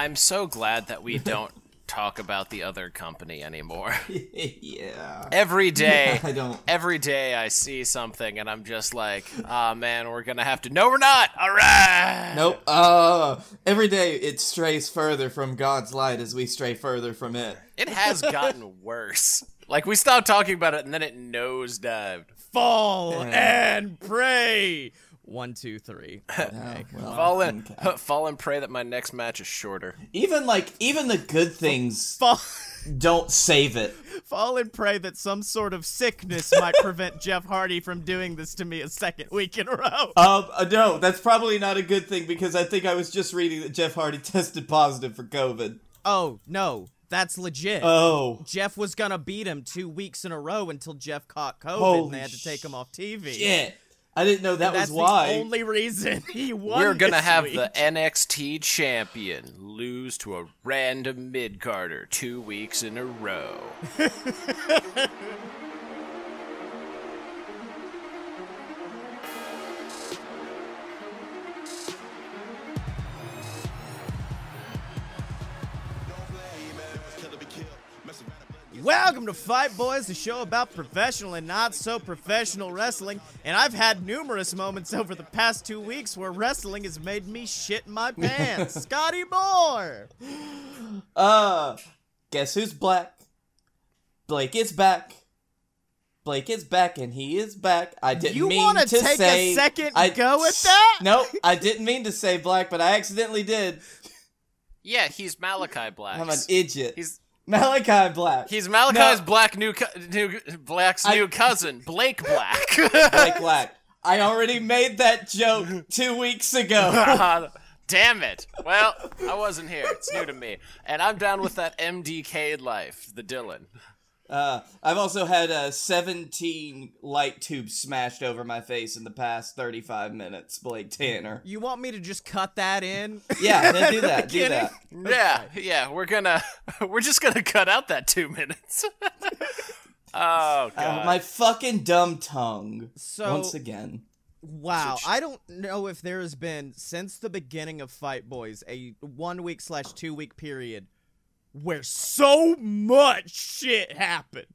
I'm so glad that we don't talk about the other company anymore. yeah. Every day, Yeah, I don't. every day I see something and I'm just like, oh man, we're gonna have to. No, we're not. All right. Nope. Uh, every day it strays further from God's light as we stray further from it. It has gotten worse. Like we stopped talking about it and then it nosedived. Fall Yeah. and pray. One, two, three. Okay. well, Fall in, okay. fall and pray that my next match is shorter. Even like even the good things Fall, don't save it. fall and pray that some sort of sickness might prevent Jeff Hardy from doing this to me a second week in a row. Um, uh, no, that's probably not a good thing because I think I was just reading that Jeff Hardy tested positive for COVID. Oh no, that's legit. Oh, Jeff was gonna beat him two weeks in a row until Jeff caught COVID Holy and they had to take him off TV. shit! I didn't know that That's was why. That's the only reason he won. We're gonna this have week. the NXT champion lose to a random mid carder two weeks in a row. Welcome to Fight Boys, the show about professional and not so professional wrestling. And I've had numerous moments over the past two weeks where wrestling has made me shit my pants. Scotty Moore! Uh, guess who's black? Blake is back. Blake is back, and he is back. I didn't You mean wanna to take a second I, go at that? No, I didn't mean to say black, but I accidentally did. Yeah, he's Malachi Black. I'm an idiot. He's Malachi Black. he's Malachi's No. black new, co- new Black's I- new cousin, Blake Black. Blake Black. I already made that joke two weeks ago. Damn it. Well, I wasn't here. It's new to me. And I'm down with that MDK life, the Dylan. Uh, I've also had uh, 17 light tubes smashed over my face in the past 35 minutes, Blake Tanner. You want me to just cut that in? Yeah, do that. Do beginning? that. Yeah, yeah, we're gonna we're just gonna cut out that two minutes. oh god. Uh, my fucking dumb tongue. So- Once again. Wow, I don't know if there has been since the beginning of Fight Boys a one week slash two week period where so much shit happened.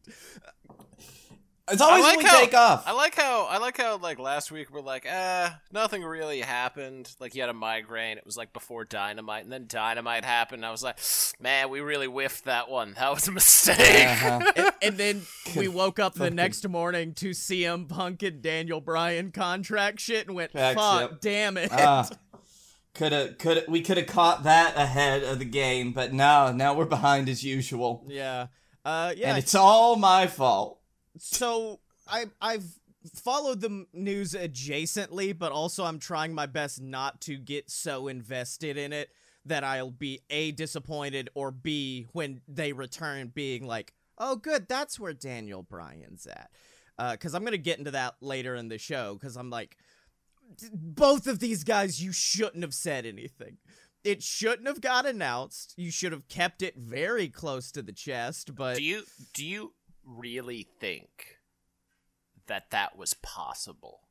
It's always I when like we how, take off. I like how I like how like last week we're like, uh, nothing really happened. Like you had a migraine. It was like before Dynamite, and then Dynamite happened. I was like, man, we really whiffed that one. That was a mistake. Uh-huh. and, and then we woke up the next morning to CM Punk and Daniel Bryan contract shit and went, Facts, fuck, yep. damn it. Ah, coulda, coulda, we could have caught that ahead of the game, but no, now we're behind as usual. yeah. Uh, yeah. And it's all my fault. so I I've followed the news adjacently, but also I'm trying my best not to get so invested in it that I'll be a disappointed or b when they return being like, oh good, that's where Daniel Bryan's at. Because I'm gonna get into that later in the show. Because I'm like, both of these guys, you shouldn't have said anything. It shouldn't have got announced. You should have kept it very close to the chest. But do you do you really think that that was possible?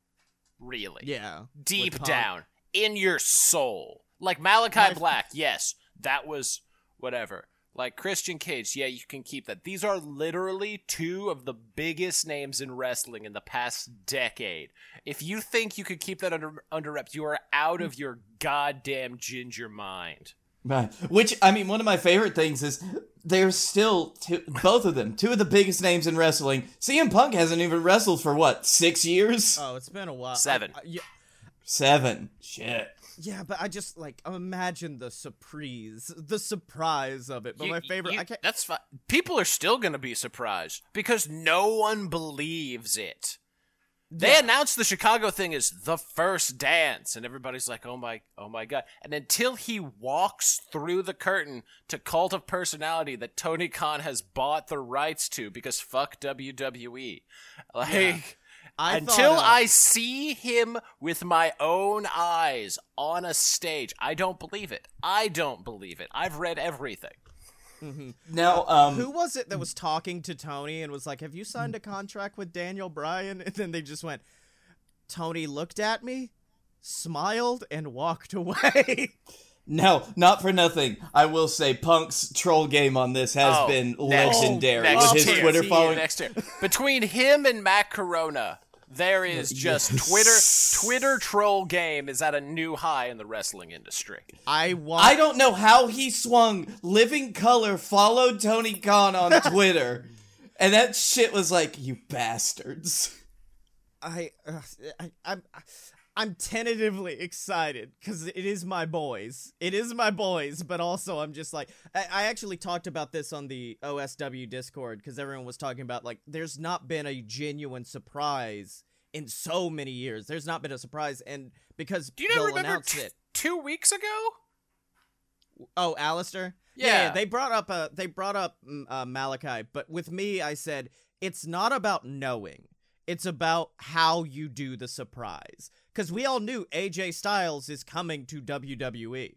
Really? yeah, deep down in your soul. Like Malachi Black, yes, that was whatever. Like Christian Cage, yeah, you can keep that. These are literally two of the biggest names in wrestling in the past decade. If you think you could keep that under under wraps, you are out of your goddamn ginger mind. Right. Which I mean, one of my favorite things is they're still two, both of them, two of the biggest names in wrestling. CM Punk hasn't even wrestled for what six years? Oh, it's been a while. I- Seven. I- yeah, Seven. Shit. yeah, but I just like imagine the surprise, the surprise of it. But You- my favorite, you- I can't. That's fine. People are still gonna be surprised because no one believes it. They Yeah. announced the Chicago thing as the first dance, and everybody's like, "Oh my, oh my god!" And until he walks through the curtain to Cult of Personality that Tony Khan has bought the rights to because fuck WWE, like. I Until thought, uh, I see him with my own eyes on a stage, I don't believe it. I don't believe it. I've read everything. Now, um, who was it that was talking to Tony and was like, "Have you signed a contract with Daniel Bryan?" And then they just went. Tony looked at me, smiled, and walked away. No, not for nothing. I will say Punk's troll game on this has Oh, been next- legendary next with his tier. Twitter following. Next year, between him and Matt Cardona, there is just Yes. Twitter. Twitter troll game is at a new high in the wrestling industry. I want. I don't know how he swung. Living Colour followed Tony Khan on Twitter, and that shit was like, "You bastards." I, uh, I, I'm, I'm tentatively excited because it is my boys. It is my boys, but also I'm just like, I, I actually talked about this on the OSW Discord because everyone was talking about like, there's not been a genuine surprise in so many years. There's not been a surprise, and because Do you not remember t- it. two weeks ago? Oh, Alistair. Yeah. they brought up uh, they brought up mm, uh, Malachi, but with me, I said it's not about knowing. It's about how you do the surprise. Because we all knew AJ Styles is coming to WWE.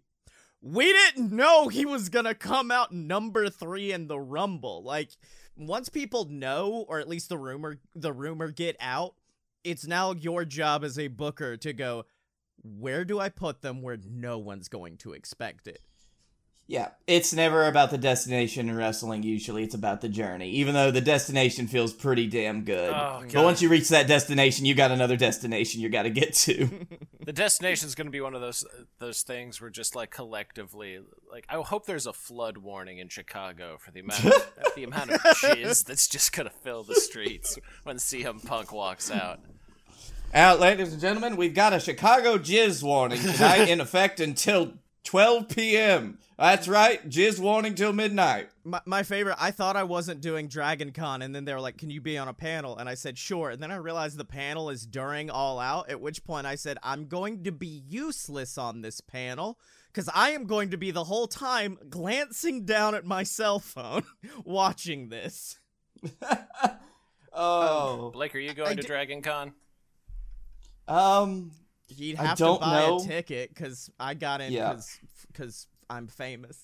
We didn't know he was gonna come out number three in the Rumble. Like, once people know, or at least the rumor, the rumor get out, it's now your job as a booker to go. Where do I put them where no one's going to expect it? Yeah, it's never about the destination in wrestling. Usually, it's about the journey. Even though the destination feels pretty damn good, Oh, but once you reach that destination, you got another destination you got to get to. The destination is going to be one of those those things where just like collectively, like I hope there's a flood warning in Chicago for the amount of, the amount of jizz that's just going to fill the streets when CM Punk walks out. Out, ladies and gentlemen, we've got a Chicago jizz warning tonight in effect until 12 p.m. That's right, jizz warning till midnight. My, my favorite, I thought I wasn't doing Dragon Con, and then they were like, Can you be on a panel? And I said, Sure. And then I realized the panel is during All Out, at which point I said, I'm going to be useless on this panel because I am going to be the whole time glancing down at my cell phone watching this. Oh, Blake, are you going I to d- Dragon Con? um, You'd I have don't to buy know. a ticket because I got in Yeah. because I'm famous.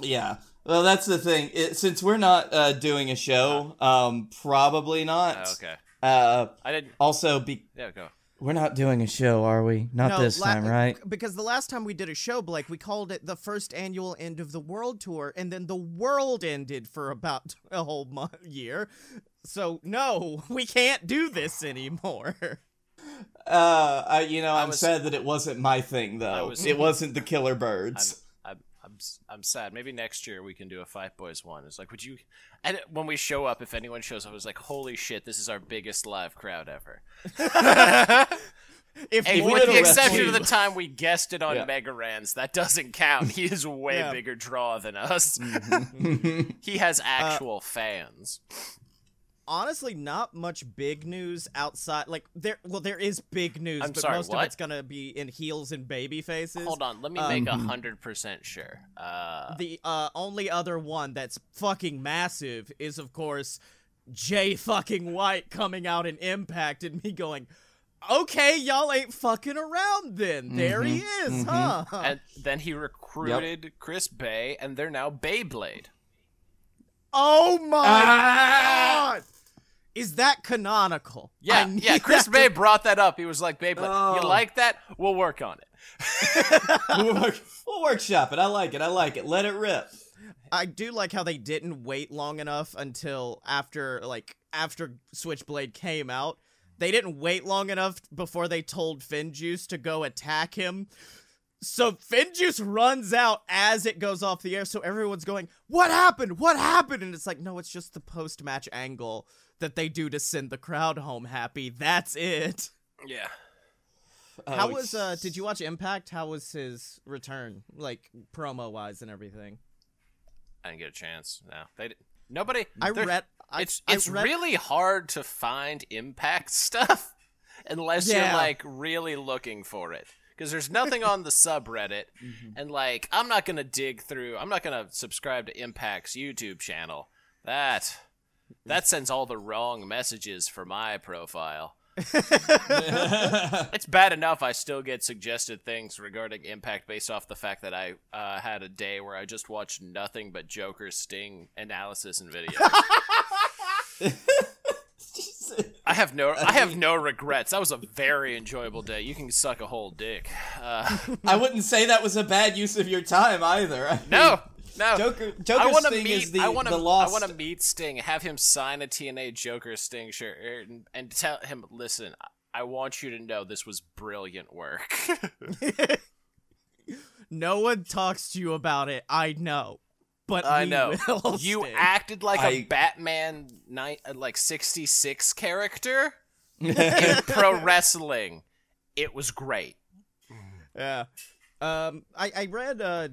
yeah. Well, that's the thing. It, since we're not uh, doing a show, um, probably not. Oh, okay. Uh, I didn't. also, be Yeah, go. we're not doing a show, are we? Not No, this la- time, right? Because the last time we did a show, Blake, we called it the first annual end of the world tour, and then the world ended for about a whole month, year. So no, we can't do this anymore. Uh, I, you know, I I'm was- sad that it wasn't my thing, though. was- it wasn't the Killer I'm, Birds. I'm, I'm, s- I'm sad. Maybe next year we can do a Fight Boys one. It's like, would you? And when we show up, if anyone shows up, it's like, holy shit, this is our biggest live crowd ever. If Hey, we with the exception of the time we guessed it on Yeah. Mega Ran's, that doesn't count. He is a way Yeah. bigger draw than us. Mm-hmm. he has actual fans. Honestly, not much big news outside. Like there, well, there is big news, I'm but sorry, most what? of it's gonna be in heels and baby faces. Hold on, let me um, make a hundred percent sure. Uh, The uh, only other one that's fucking massive is, of course, Jay fucking White coming out in Impact and me going, okay, y'all ain't fucking around then. There he is, huh? and then he recruited Chris Bey, and they're now Beyblade. oh my Ah! god! Is that canonical? Yeah, yeah. Chris that Bay to- brought that up. He was like, Beyblade, you Oh. like that? We'll work on it. we'll, work, we'll workshop it. I like it. I like it. Let it rip. I do like how they didn't wait long enough until after like after Switchblade came out. They didn't wait long enough before they told Finjuice to go attack him. So Finjuice runs out as it goes off the air, so everyone's going, What happened? What happened? And it's like, no, it's just the post match angle that they do to send the crowd home happy. That's it. Yeah. How Oh, was uh did you watch Impact? How was his return? Like promo wise and everything. I didn't get a chance. No, they didn't. Nobody. I they're- read I, It's I it's read- really hard to find impact stuff unless Yeah. you're like really looking for it. Because there's nothing on the subreddit, Mm-hmm. and like I'm not gonna dig through. I'm not gonna subscribe to Impact's YouTube channel. That that sends all the wrong messages for my profile. it's bad enough I still get suggested things regarding Impact based off the fact that I uh, had a day where I just watched nothing but Joker Sting analysis and videos. I have no I have no regrets. That was a very enjoyable day. You can suck a whole dick. Uh, I wouldn't say that was a bad use of your time either. I mean, no, no. Joker. I want to meet. the I want to. the I want to meet Sting. Have him sign a TNA Joker Sting shirt er, and, and tell him, "Listen, I want you to know this was brilliant work." No one talks to you about it. I know, but I know will, you Sting. acted like a I- Batman night uh, like sixty six character in pro wrestling. It was great. Yeah. Um, I, I read uh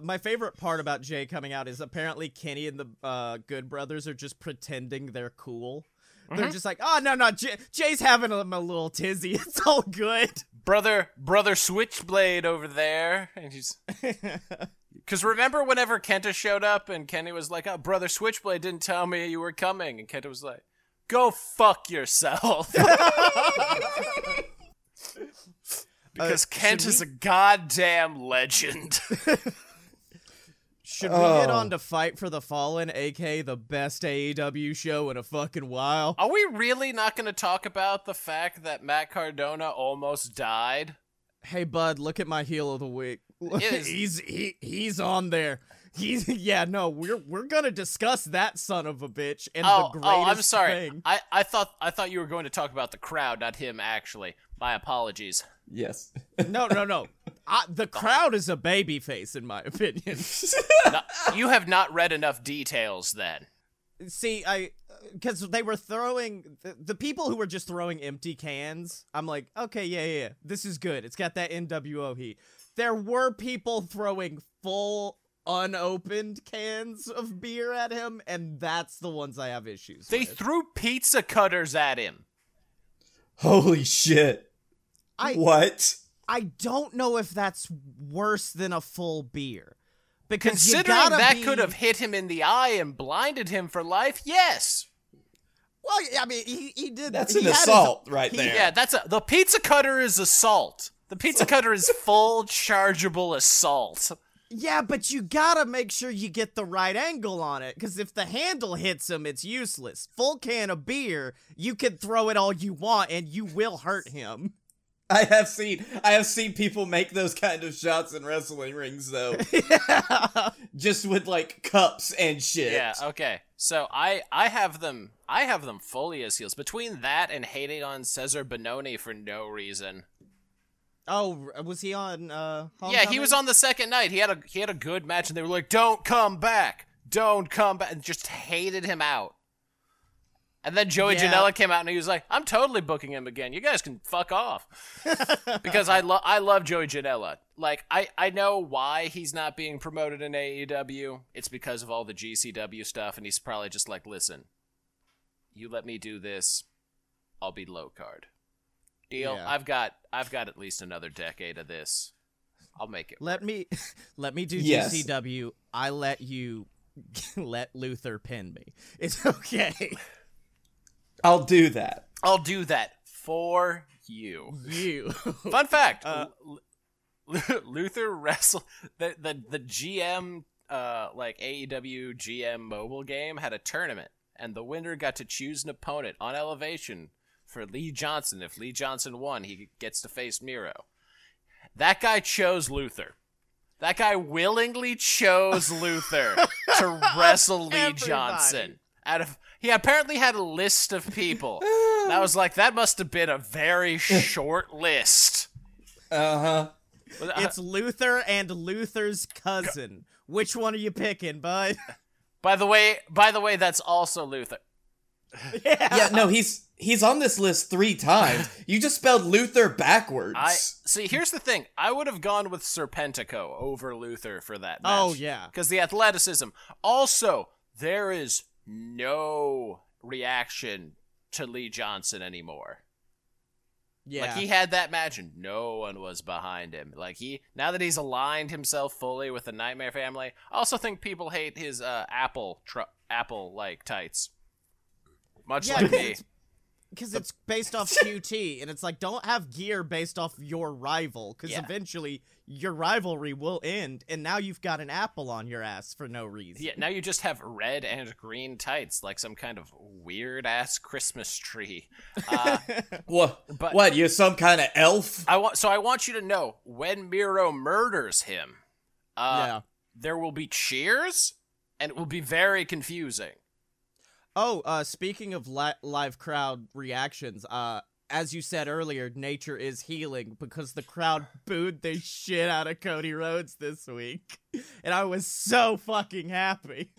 my favorite part about Jay coming out is apparently Kenny and the uh Good Brothers are just pretending they're cool. Mm-hmm. They're just like, oh no no, Jay, Jay's having a, a little tizzy. It's all good. brother brother switchblade over there and he's because remember whenever kenta showed up and kenny was like oh brother switchblade didn't tell me you were coming and kenta was like go fuck yourself because Uh, kent should is a goddamn legend Should we get Oh. on to Fight for the Fallen, aka the best AEW show in a fucking while? are we really not going to talk about the fact that matt cardona almost died Hey bud, look at my heel of the week. is- he's he he's on there. He's yeah, no, we're we're gonna discuss that son of a bitch and oh, the greatest oh i'm sorry thing. I, I thought i thought you were going to talk about the crowd not him actually my apologies yes. No, no, no. I, the crowd is a baby face, in my opinion. No, you have not read enough details then. See, I because they were throwing the, the people who were just throwing empty cans. I'm like, okay, yeah, yeah, yeah, this is good. It's got that NWO heat. There were people throwing full unopened cans of beer at him, and that's the ones I have issues They with. threw pizza cutters at him. Holy shit. I What? I don't know if that's worse than a full beer. Because you Considering that be- could have hit him in the eye and blinded him for life, yes. Well, I mean, he, he did. That's he an had his- assault right he- there. Yeah, that's a the pizza cutter is assault. The pizza cutter is full chargeable assault. Yeah, but you gotta make sure you get the right angle on it, because if the handle hits him, it's useless. Full can of beer, you can throw it all you want, and you will hurt him. I have seen I have seen people make those kind of shots in wrestling rings though. Just with like cups and shit. Yeah, okay. So I I have them I have them fully as heels. Between that and hating on Cezar Bononi for no reason. Oh, was he on? uh Yeah, he was on the second night. He had a he had a good match, and they were like, "Don't come back, don't come back," and just hated him out. And then Joey Yeah. Janela came out and he was like, "I'm totally booking him again. You guys can fuck off." because I love I love Joey Janela. Like I I know why he's not being promoted in AEW. It's because of all the GCW stuff, and he's probably just like, "Listen, you let me do this, I'll be low card." Deal. Yeah. I've got I've got at least another decade of this. I'll make it. Let me, let me do Yes. GCW. I let you, let Luther pin me. It's okay. I'll do that. I'll do that for you. You. Fun fact: Uh, L- L- Luther wrestle the the the GM uh like AEW GM mobile game had a tournament, and the winner got to choose an opponent on Elevation for Lee Johnson. If Lee Johnson won, he gets to face Miro. That guy chose Luther. That guy willingly chose Luther to wrestle Lee Everybody. Johnson. Out of he apparently had a list of people. And I was like, that must have been a very short list. Uh-huh. But, uh, It's Luther and Luther's cousin. Which one are you picking, bud? by the way, by the way, that's also Luther. Yeah, no, he's he's on this list 3 times. You just spelled Luther backwards. I see. Here's the thing: I would have gone with Serpentico over Luther for that. Match. Oh, yeah. because the athleticism. Also, there is no reaction to Lee Johnson anymore. Yeah. Like he had that match and no one was behind him. Like he now that he's aligned himself fully with the Nightmare Family, I also think people hate his uh, Apple tr- Apple like tights. Much Yeah, like me. It's- because it's based off QT, and it's like don't have gear based off your rival, because Yeah. eventually your rivalry will end, and now you've got an apple on your ass for no reason. Yeah, now you just have red and green tights, like some kind of weird ass Christmas tree. Uh, What? But- what? You're some kind of elf? I want so I want you to know when Miro murders him, uh, yeah. there will be cheers, and it will be very confusing. Oh, uh, speaking of li- live crowd reactions, uh, as you said earlier, nature is healing because the crowd booed the shit out of Cody Rhodes this week, and I was so fucking happy.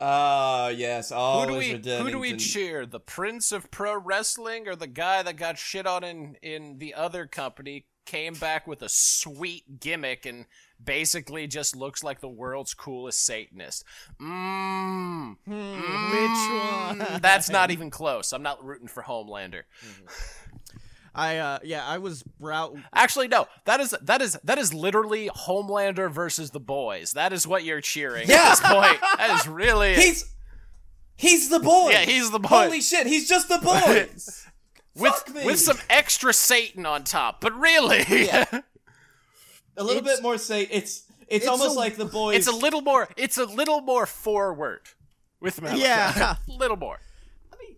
Ah, yes. All who do we who do we cheer? The Prince of Pro Wrestling or the guy that got shit on in in the other company? Came back with a sweet gimmick and basically just looks like the world's coolest Satanist. Mmm. Which mm. one? That's not even close. I'm not rooting for Homelander. Mm-hmm. I uh, yeah, I was brow. Actually, no. That is that is that is literally Homelander versus the boys. That is what you're cheering Yeah. at this point. That is really He's he's the boy. Yeah, he's the boy. Holy shit, he's just the boys. with Fuck me. with some extra Satan on top. But really, a little bit more say it's it's, it's almost a- like the boys. it's a little more. It's a little more forward with Malachi. Yeah. a little more. I mean,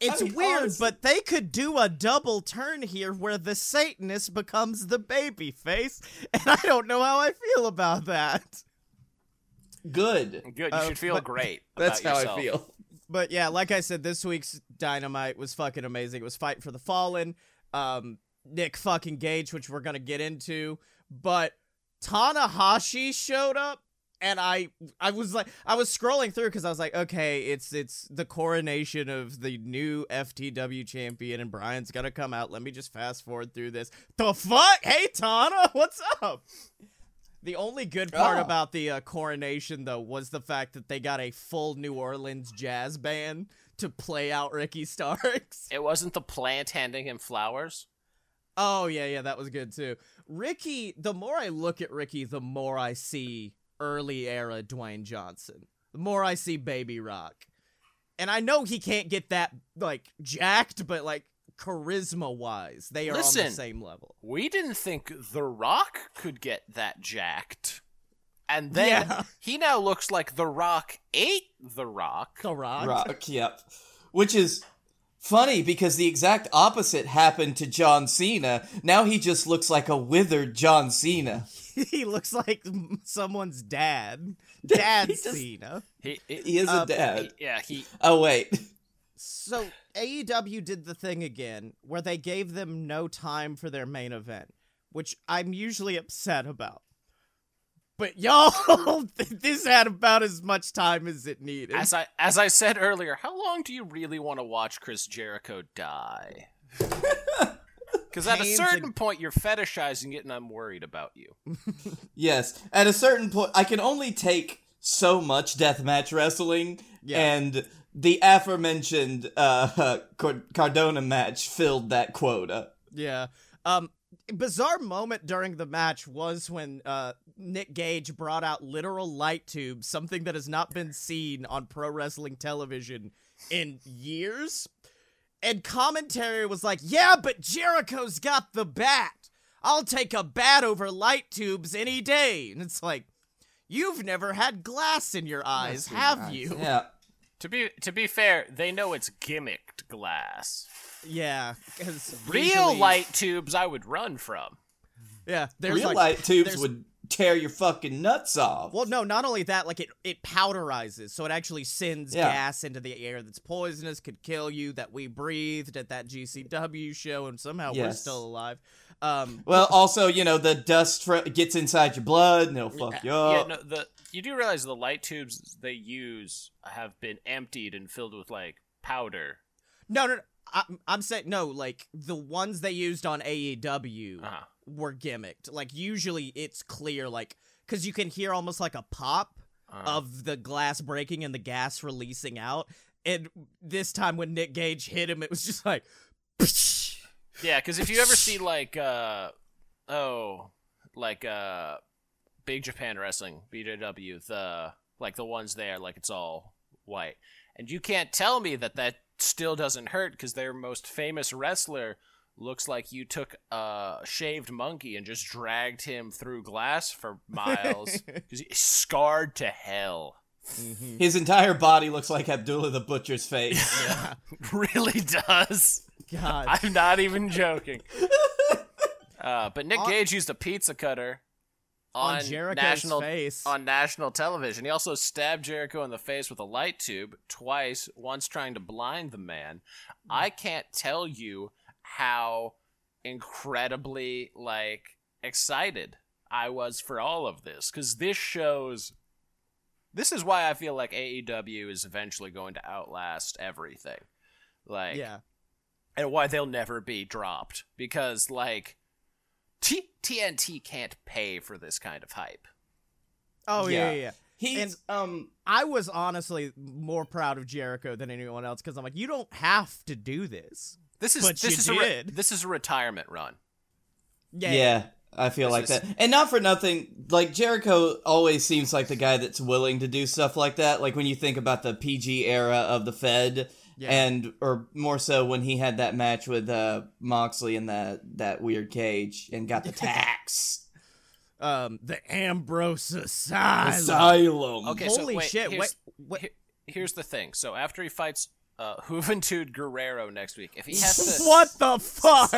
it's mean, weird, honestly- but they could do a double turn here where the Satanist becomes the baby face, and I don't know how I feel about that. good. Good. You Uh, should feel but- great. That's about how yourself. I feel. But yeah, like I said, this week's Dynamite was fucking amazing. It was Fight for the Fallen, um, Nick fucking Gage, which we're gonna get into, but Tanahashi showed up. And I, I was like, I was scrolling through because I was like, okay, it's it's the coronation of the new FTW champion, and Brian's gonna come out. Let me just fast forward through this. The fuck? Hey, Tana, what's up? The only good part Oh. about the uh, coronation, though, was the fact that they got a full New Orleans jazz band to play out Ricky Starks. It wasn't the plant handing him flowers. Oh, yeah, yeah, that was good too. Ricky, the more I look at Ricky, the more I see early era Dwayne Johnson. The more I see Baby Rock. And I know he can't get that, like, jacked, but, like, charisma wise, they are on the same level. We didn't think The Rock could get that jacked. And then Yeah. he now looks like The Rock ate The Rock. The Rock. Rock, yep. Which is funny because the exact opposite happened to John Cena. Now he just looks like a withered John Cena. he looks like someone's dad. Dad He just- Cena. He, he- He is Uh, a dad. yeah, he Oh wait. So AEW did the thing again where they gave them no time for their main event, which I'm usually upset about. But y'all, this had about as much time as it needed. as I as I said earlier, how long do you really want to watch Chris Jericho die? Because at a certain a- point, you're fetishizing it, and I'm worried about you. Yes. At a certain point, I can only take so much deathmatch wrestling, Yeah. and the aforementioned uh, Cardona match filled that quota. Yeah. Um bizarre moment during the match was when uh Nick Gage brought out literal light tubes, something that has not been seen on pro wrestling television in years. And commentary was like, "Yeah, but Jericho's got the bat. I'll take a bat over light tubes any day." And it's like, "You've never had glass in your eyes, have you?" Yeah. To be to be fair, they know it's gimmicked glass. Yeah, because Real light tubes, I would run from. Yeah, there's Real like, light tubes there's- would tear your fucking nuts off. Well, no, not only that, like it it powderizes, so it actually sends Yeah. gas into the air that's poisonous, could kill you. That we breathed at that GCW show, and somehow we're still alive. Um, Well, also, you know, the dust fr- gets inside your blood and it'll fuck you Yeah, no, the you do realize the light tubes they use have been emptied and filled with like powder. no, no, no I'm, I'm saying no. Like the ones they used on AEW Uh-huh. were gimmicked. Like usually it's clear, like because you can hear almost like a pop Uh-huh. of the glass breaking and the gas releasing out. And this time when Nick Gage hit him, it was just like. Yeah, because if you ever see like uh oh like uh Big Japan Wrestling BJW the like the ones there like it's all white and you can't tell me that that still doesn't hurt because their most famous wrestler looks like you took a shaved monkey and just dragged him through glass for miles because he's scarred to hell. His entire body looks like Abdullah the Butcher's face. Yeah. really does. God. I'm not even joking. Uh, but Nick On- Gage used a pizza cutter on, on Jericho's national face. on national television. He also stabbed Jericho in the face with a light tube twice, once trying to blind the man. I can't tell you how incredibly like excited I was for all of this cuz this shows this is why I feel like AEW is eventually going to outlast everything. Like yeah. And why they'll never be dropped because like T- TNT can't pay for this kind of hype. Oh yeah, Yeah. yeah. yeah. He's And- um I was honestly more proud of Jericho than anyone else because I'm like, you don't have to do this. This is But this you is a re- this is a retirement run. Yeah. yeah. I feel This like is- that. And not for nothing, like Jericho always seems like the guy that's willing to do stuff like that. Like when you think about the PG era of the Fed Yeah. and or more so when he had that match with uh Moxley in that that weird cage and got the tax. Um, the Ambrose Asylum. Asylum. Okay, so Holy wait, shit! here's- Wait, wait. Here's the thing. So after he fights uh, Juventud Guerrera next week, if he has to, What the fuck?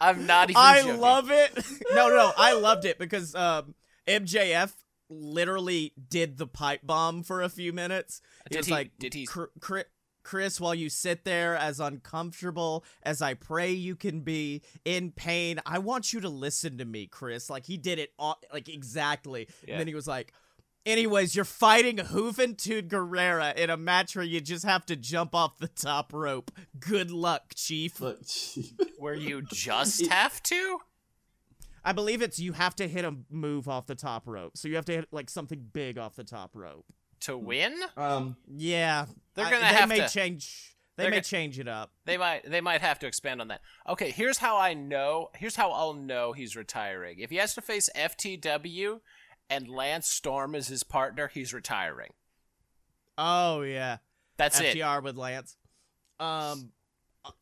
I'm not even. I joking. love it. No, no, I loved it because um, MJF literally did the pipe bomb for a few minutes. He Did was he- like, did he- "Cr- Cri- Chris, while you sit there as uncomfortable as I pray you can be in pain, I want you to listen to me, Chris. Like he did it, all, like exactly. Yeah. And then he was like. Anyways, you're fighting Juventud Guerrera in a match where you just have to jump off the top rope. Good luck, Chief. Look, Where you just have to. I believe it's you have to hit a move off the top rope. So you have to hit like something big off the top rope. To win, um Yeah. They're gonna they have may to- change they may gonna- change it up. they might they might have to expand on that. Okay, here's how I know. Here's how I'll know he's retiring. If he has to face FTR, and Lance Storm is his partner, he's retiring. Oh yeah. That's it. FTR with Lance. Um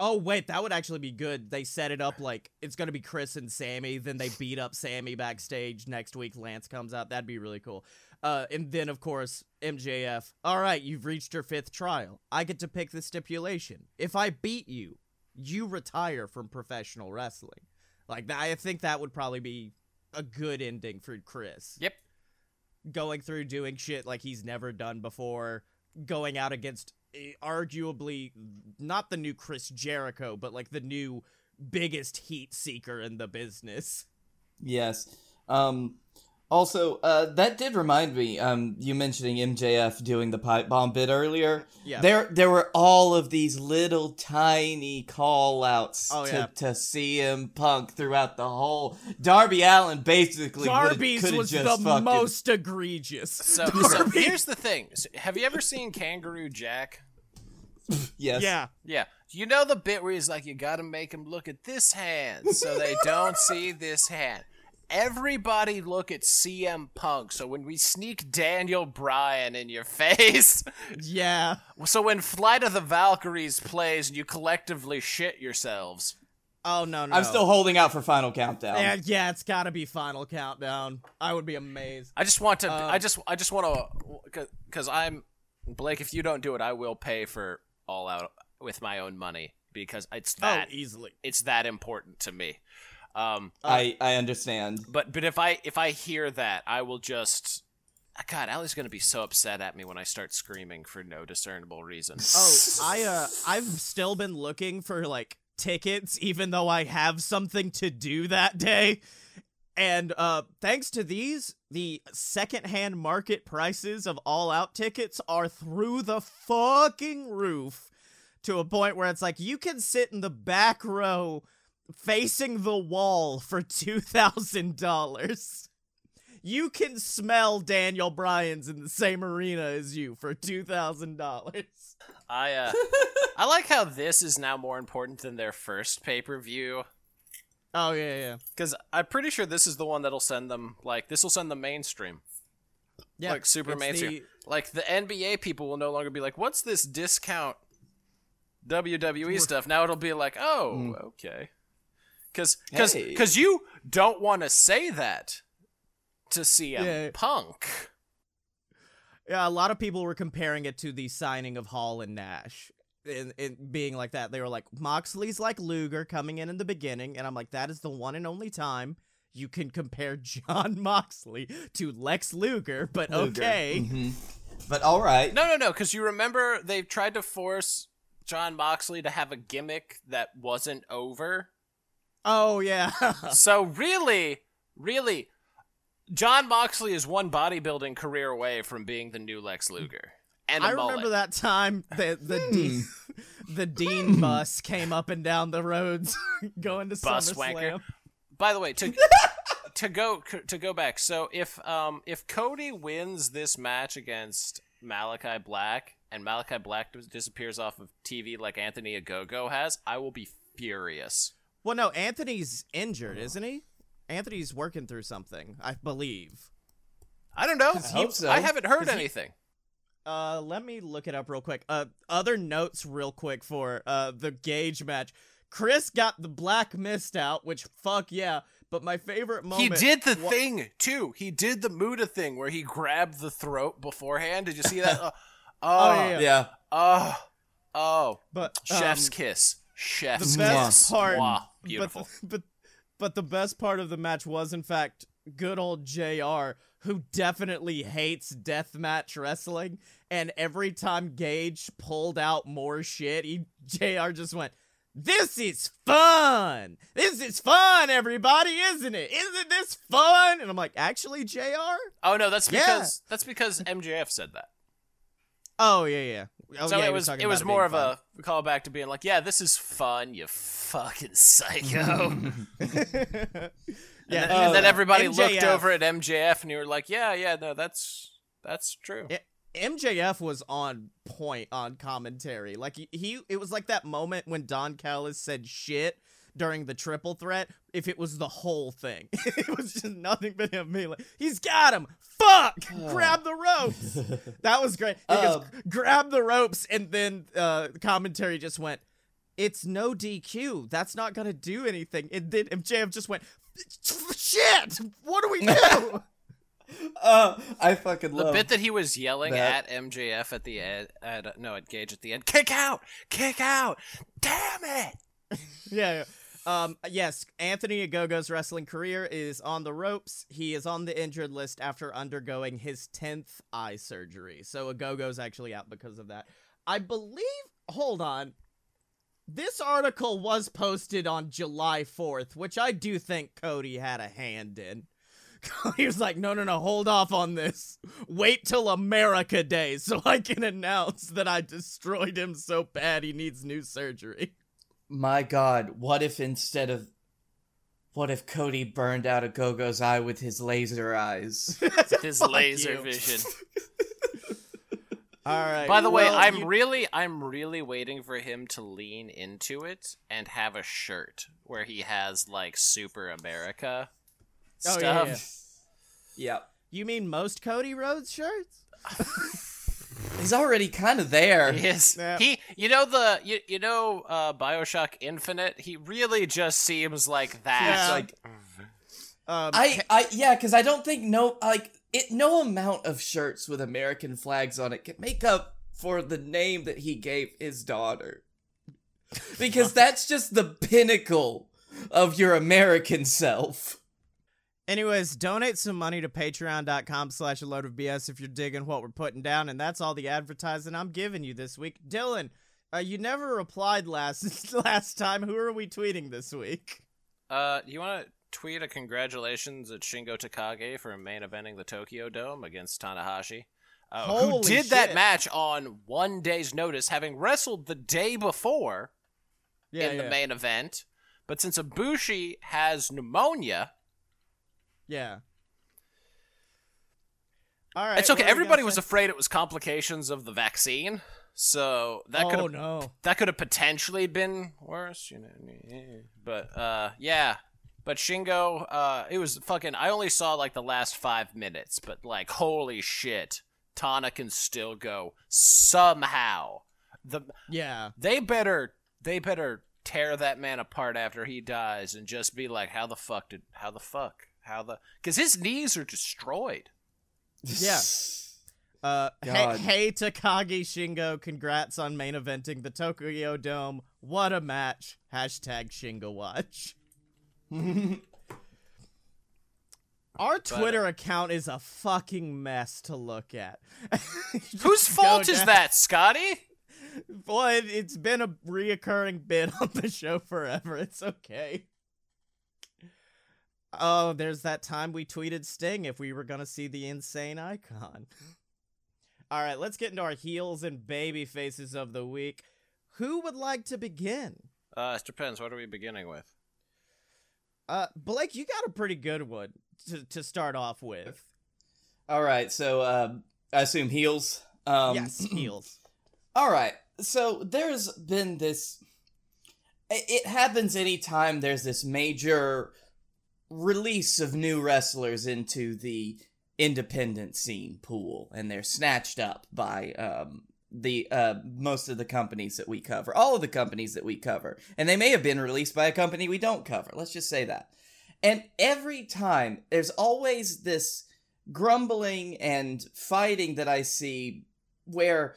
Oh wait, that would actually be good. They set it up like it's gonna be Chris and Sammy, then they beat up Sammy backstage. Next week Lance comes out. That'd be really cool. Uh, and then of course MJF. All right, you've reached your fifth trial. I get to pick the stipulation. If I beat you, you retire from professional wrestling. Like I think that would probably be a good ending for Chris. Yep. Going through doing shit like he's never done before, going out against eh, arguably not the new Chris Jericho, but like the new biggest heat seeker in the business. Yes. Um also, uh, that did remind me, um, you mentioning MJF doing the pipe bomb bit earlier. Yeah. There there were all of these little tiny call outs Oh, to, yeah. to CM Punk throughout the whole Darby Allin basically would've- Darby's could've was just the fucking- most egregious. So, so here's the thing. So have you ever seen Kangaroo Jack? Yes. Yeah. Yeah. You know the bit where he's like, you gotta make him look at this hand so they don't see this hand. Everybody look at CM Punk. So when we sneak Daniel Bryan in your face, Yeah. so when Flight of the Valkyries plays and you collectively shit yourselves, Oh no, no. I'm still holding out for Final Countdown. Yeah, yeah, it's got to be Final Countdown. I would be amazed. I just want to. Um, I just. I just want to. Because I'm Blake. If you don't do it, I will pay for all out with my own money because it's that. oh, easily. It's that important to me. Um, I I understand. but but if I if I hear that, I will just. God, Allie's gonna be so upset at me when I start screaming for no discernible reason. Oh, I uh I've still been looking for like tickets even though I have something to do that day. And uh thanks to these, the secondhand market prices of all out tickets are through the fucking roof to a point where it's like you can sit in the back row facing the wall for $2,000. You can smell Daniel Bryan's in the same arena as you for $2,000. I uh, I like how this is now more important than their first pay per view. Oh yeah, yeah. Because I'm pretty sure this is the one that'll send them like this will send them mainstream. Yeah, like super it's mainstream. the- Like the NBA people will no longer be like, "What's this discount WWE stuff. Now it'll be like, oh, okay, because because Hey. because you don't want to say that to CM Yeah. Punk. Yeah, a lot of people were comparing it to the signing of Hall and Nash. In, in being like that, they were like Moxley's like Luger coming in in the beginning, and I'm like, that is the one and only time you can compare Jon Moxley to Lex Luger. But Luger. okay, Mhm. But all right. No, no, no, because you remember they tried to force Jon Moxley to have a gimmick that wasn't over. Oh yeah, so really, really, Jon Moxley is one bodybuilding career away from being the new Lex Luger. And a I remember that time the the Dean the Dean bus came up and down the roads going to Bus SummerSlam. wanker. By the way, to to go to go back. So if um if Cody wins this match against Malachi Black and Malachi Black disappears off of TV like Anthony Ogogo has, I will be furious. Well, no, Anthony's injured, isn't he? Anthony's working through something, I believe. I don't know. I hope so. I haven't heard 'Cause he- anything. Uh, let me look it up real quick. Uh, other notes real quick for uh the Gage match. Chris got the black mist out, which fuck yeah. But my favorite moment. He did the wa- thing too. He did the Muta thing where he grabbed the throat beforehand. Did you see that? Uh, oh, yeah, yeah. Yeah. oh, oh, But chef's um, kiss, chef's the best kiss. part-. But beautiful. the, but but the best part of the match was in fact good old JR who definitely hates deathmatch wrestling and every time Gage pulled out more shit he JR just went this is fun. This is fun, everybody, isn't it? Isn't this fun? And I'm like, actually, JR? oh no, that's Yeah. because that's because MJF said that. Oh yeah, yeah. Oh, so yeah, it was it was more being of a callback to being like, yeah, this is fun, you fucking psycho. fun. and yeah, then, uh, and then everybody looked over at MJF and you were like, yeah, yeah, no, that's that's true. Yeah. MJF was on point on commentary. Like he, he it was like that moment when Don Callis said shit during the triple threat. If it was the whole thing, it was just nothing but him being like, "He's got him, fuck, grab the ropes." that was great. Because Um, grab the ropes, and then uh, commentary just went, "It's no DQ. That's not gonna do anything." And then MJF just went, "Shit, what do we do?" Uh, I fucking love The bit that he was yelling that. at MJF at the end, at, uh, no, at Gage at the end, kick out, kick out, damn it! yeah. yeah. Um. Yes, Anthony Ogogo's wrestling career is on the ropes. He is on the injured list after undergoing his tenth eye surgery. So Agogo's actually out because of that. I believe. Hold on. This article was posted on July fourth, which I do think Cody had a hand in. He was like, no, no, no, hold off on this. Wait till America Day so I can announce that I destroyed him so bad he needs new surgery. My God, what if instead of what if Cody burned out Ogogo's eye with his laser eyes? His laser vision. All right. By the way, I'm you- really, I'm really waiting for him to lean into it and have a shirt where he has like Super America Oh, stuff. yeah, yeah. yep. You mean most Cody Rhodes shirts? He's already kind of there. Yes, Yeah. he. You know the you, you know uh, Bioshock Infinite. He really just seems like that. Yeah. Like Um, I, I, yeah, because I don't think no, like it, no amount of shirts with American flags on it can make up for the name that he gave his daughter. Because that's just the pinnacle of your American self. Anyways, donate some money to patreon.com slash a load of BS if you're digging what we're putting down, and that's all the advertising I'm giving you this week. Dylan, uh, you never replied last last time. Who are we tweeting this week? Uh, you want to tweet a congratulations at Shingo Takagi for main eventing the Tokyo Dome against Tanahashi, uh, who did that match on one day's notice, having wrestled the day before Yeah, in yeah, the main event. But since Ibushi has pneumonia, yeah. All right. it's okay. what are we Everybody was say? afraid it was complications of the vaccine, so that could Oh have no. that could have potentially been worse, you know. But uh, yeah. But Shingo, uh, it was fucking. I only saw like the last five minutes, but like, holy shit, Tana can still go somehow. the Yeah. they better they better tear that man apart after he dies and just be like, how the fuck did how the fuck how the because his knees are destroyed. Yeah. Uh, hey, hey, Takagi Shingo, congrats on main eventing the Tokyo Dome. What a match. Hashtag Shingo Watch. Our Twitter account is a fucking mess to look at. Whose fault is that, Scotty? Boy, it, it's been a reoccurring bit on the show forever. It's okay. Oh, there's that time we tweeted Sting if we were gonna see the insane icon. All right, let's get into our heels and baby faces of the week. Who would like to begin? Uh, it depends. What are we beginning with? Uh, Blake, you got a pretty good one to to start off with. All right, so um, I assume heels. Um, yes, heels. All right. So there's been this. It happens anytime there's this major release of new wrestlers into the independent scene pool, and they're snatched up by um, the uh, most of the companies that we cover, all of the companies that we cover, and they may have been released by a company we don't cover. Let's just say that. And every time, there's always this grumbling and fighting that I see where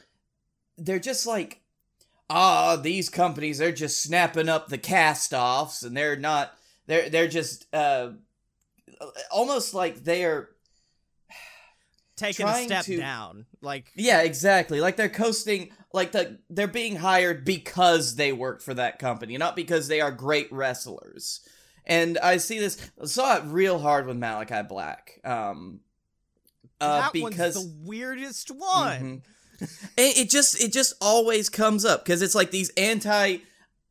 they're just like, ah, these companies they're just snapping up the cast-offs, and they're not. They're they're just uh, almost like they're Taking a step to- down, like yeah, exactly. Like they're coasting, like the they're being hired because they work for that company, not because they are great wrestlers. And I see this, saw it real hard with Malachi Black. Um, uh, that because one's the weirdest one. Mhm. it, it just it just always comes up because it's like these anti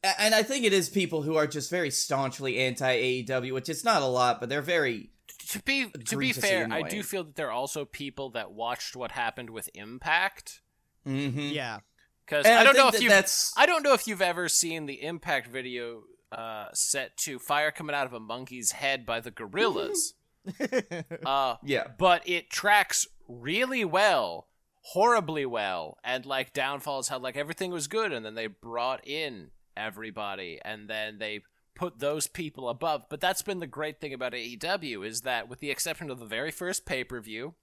and I think it is people who are just very staunchly anti AEW, which it's not a lot, but they're very To be to be fair, I do feel that there are also people that watched what happened with Impact. mhm. Yeah. Because I don't think know if that you that's I don't know if you've ever seen the Impact video uh, set to fire coming out of a monkey's head by the gorillas. uh, yeah. but it tracks really well, horribly well, and like downfalls how like everything was good, and then they brought in everybody, and then they put those people above. But that's been the great thing about AEW is that, with the exception of the very first pay per view,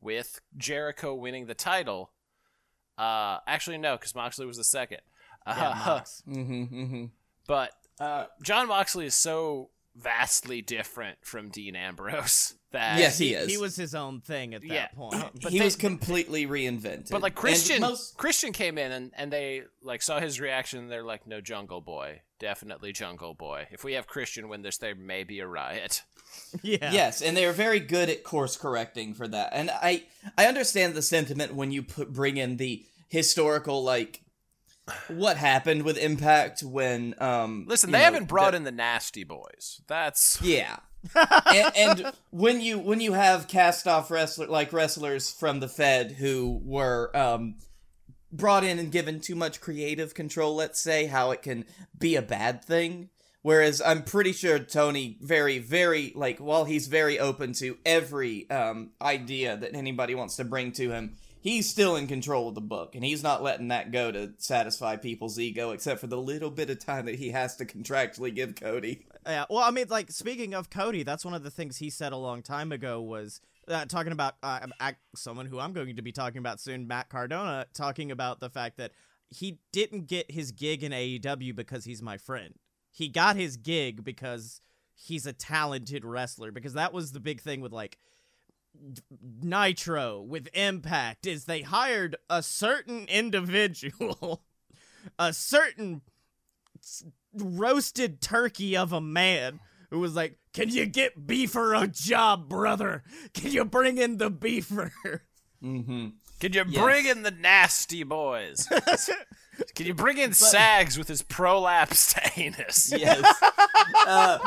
with Jericho winning the title, uh, actually no, because Moxley was the second. Yeah, Uh, Mox. Mm-hmm, mm-hmm. but Uh, Jon Moxley is so vastly different from Dean Ambrose that Yes, he is. He was his own thing at that Yeah. point. But he they- was completely reinvented. But like Christian, most- Christian came in and, and they like saw his reaction. and They're like, "No, Jungle Boy, definitely Jungle Boy. If we have Christian win this, there may be a riot." yeah. Yes, and they are very good at course correcting for that. And I I understand the sentiment when you put bring in the historical like what happened with Impact when um Listen, they know, haven't brought the- in the Nasty Boys. That's Yeah. and, and when you when you have cast off wrestler like wrestlers from the Fed who were um brought in and given too much creative control, let's say, how it can be a bad thing. Whereas I'm pretty sure Tony very, very like while he's very open to every um idea that anybody wants to bring to him, he's still in control of the book and he's not letting that go to satisfy people's ego except for the little bit of time that he has to contractually give Cody. Yeah, well, I mean, like speaking of Cody, that's one of the things he said a long time ago was uh, talking about uh, someone who I'm going to be talking about soon, Matt Cardona, talking about the fact that he didn't get his gig in AEW because he's my friend. He got his gig because he's a talented wrestler. Because that was the big thing with like Nitro with Impact is they hired a certain individual, a certain roasted turkey of a man who was like, "Can you get beefer a job, brother? Can you bring in the beefer?" Mm-hmm. can you Yes. bring in the Nasty Boys? Can you bring in Sags with his prolapsed anus? Yes. uh,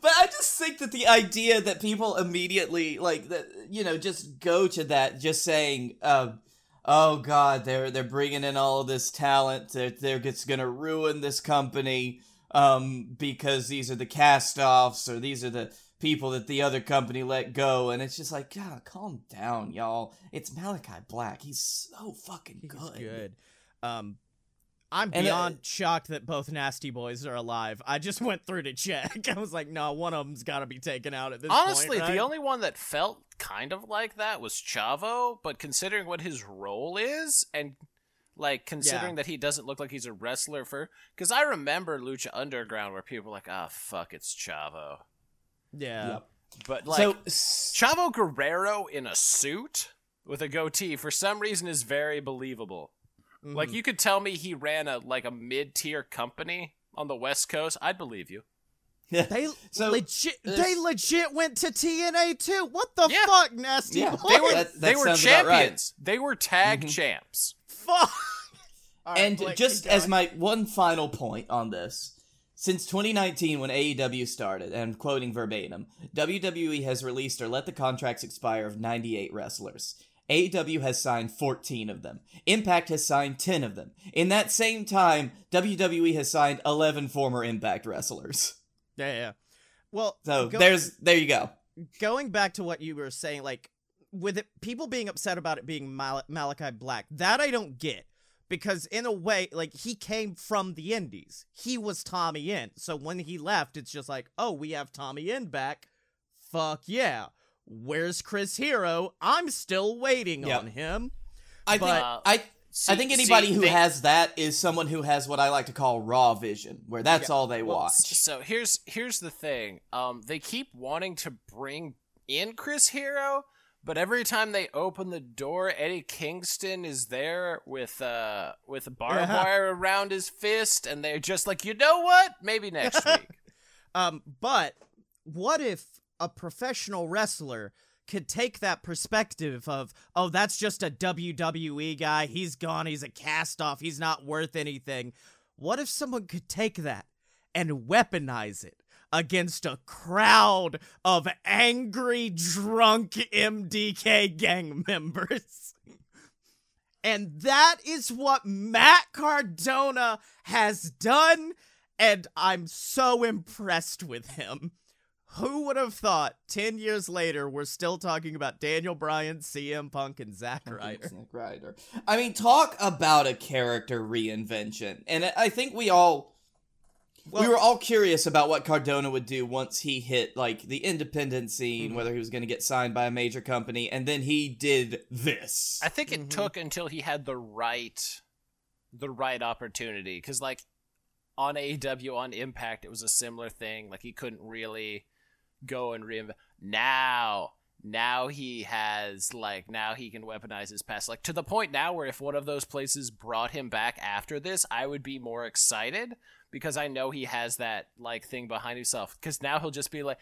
but I just think that the idea that people immediately like that, you know, just go to that, just saying, um, "Oh God, they're they're bringing in all of this talent. They're they're just gonna ruin this company." Um, because these are the cast-offs, or these are the people that the other company let go, and it's just like, God, calm down, y'all. It's Malachi Black. He's so fucking He's good. good. Um, I'm And, uh, beyond shocked that both Nasty Boys are alive. I just went through to check. I was like, no, one of them's got to be taken out at this Honestly, point. the right? only one that felt kind of like that was Chavo, but considering what his role is and like considering that he doesn't look like he's a wrestler for cuz I remember Lucha Underground where people were like, "Ah, fuck, it's Chavo." yeah. Yep. But like so, Chavo Guerrero in a suit with a goatee for some reason is very believable. Like Mhm. you could tell me he ran a like a mid-tier company on the West Coast, I'd believe you. They So, legit. this- They legit went to TNA too. What the Yeah. fuck, nasty Yeah, boys? They were That- that they were sounds about right. champions. They were tag Mhm. champs. fuck. All right, and Blake, just as my one final point on this, since 2019 when AEW started, and I'm quoting verbatim, WWE has released or let the contracts expire of 98 wrestlers. AEW has signed 14 of them. Impact has signed 10 of them. In that same time, WWE has signed 11 former Impact wrestlers. yeah, yeah. Well, So go- there's there you go. going back to what you were saying, like with it, people being upset about it being Mal- Malachi Black, that I don't get because in a way, like he came from the Indies, he was Tommy End. So when he left, it's just like, oh, we have Tommy End back. Fuck yeah. Where's Chris Hero? I'm still waiting Yep. on him. I think But- I See- I think anybody see, who they- has that is someone who has what I like to call raw vision, where that's all they Well, watch. So here's here's the thing. Um, they keep wanting to bring in Chris Hero, but every time they open the door, Eddie Kingston is there with uh with a barbed Yeah. wire around his fist, and they're just like, you know what? Maybe next week. Um, but what if a professional wrestler could take that perspective of, oh, that's just a WWE guy. He's gone. He's a cast off. He's not worth anything. What if someone could take that and weaponize it against a crowd of angry, drunk MDK gang members? And that is what Matt Cardona has done, and I'm so impressed with him. Who would have thought 10 years later we're still talking about Daniel Bryan, CM Punk, and Zack Ryder? Zack Ryder. I mean, talk about a character reinvention, and I- I think we all we were all curious about what Cardona would do once he hit like the independent scene, Mhm. whether he was going to get signed by a major company, and then he did this. I think it Mhm. took until he had the right the right opportunity because like on AEW on Impact it was a similar thing like he couldn't really go and reinvent now now he has like now he can weaponize his past like to the point now where if one of those places brought him back after this I would be more excited because I know he has that like thing behind himself because now he'll just be like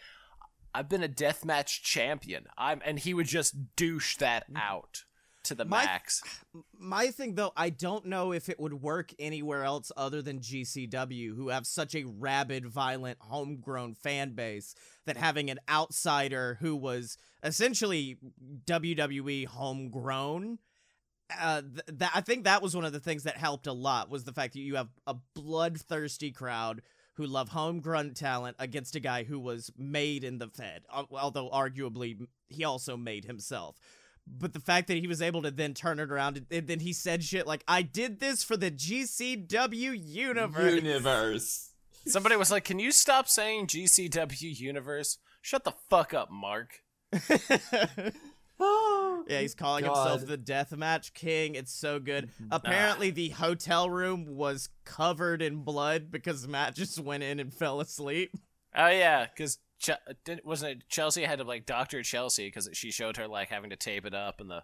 I've been a deathmatch champion. I'm and he would just douche that mm. out to the My- max My thing, though, I don't know if it would work anywhere else other than GCW, who have such a rabid, violent, homegrown fan base that having an outsider who was essentially WWE homegrown. Uh, th- that I think that was one of the things that helped a lot was the fact that you have a bloodthirsty crowd who love homegrown talent against a guy who was made in the Fed, although arguably he also made himself. But the fact that he was able to then turn it around and, and then he said shit like, I did this for the GCW universe. Universe. Somebody was like, "Can you stop saying GCW Universe? Shut the fuck up, Mark." Oh, yeah, he's calling God. Himself the Deathmatch King. It's so good. Apparently, the hotel room was covered in blood because Matt just went in and fell asleep. Oh yeah, because Ch- wasn't it Chelsea had to like doctor Chelsea because she showed her like having to tape it up and the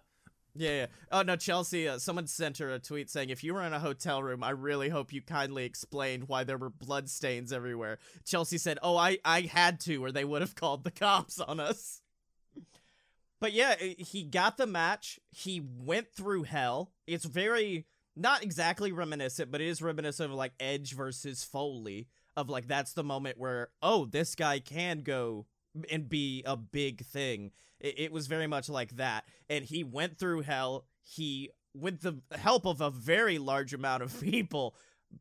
Yeah, yeah. Oh no, Chelsea. Uh, someone sent her a tweet saying, "If you were in a hotel room, I really hope you kindly explained why there were blood stains everywhere." Chelsea said, "Oh, I I had to, or they would have called the cops on us." But yeah, he got the match. He went through hell. It's very not exactly reminiscent, but it is reminiscent of like Edge versus Foley. Of like that's the moment where oh, this guy can go and be a big thing. It, it was very much like that. And he went through hell. He, with the help of a very large amount of people,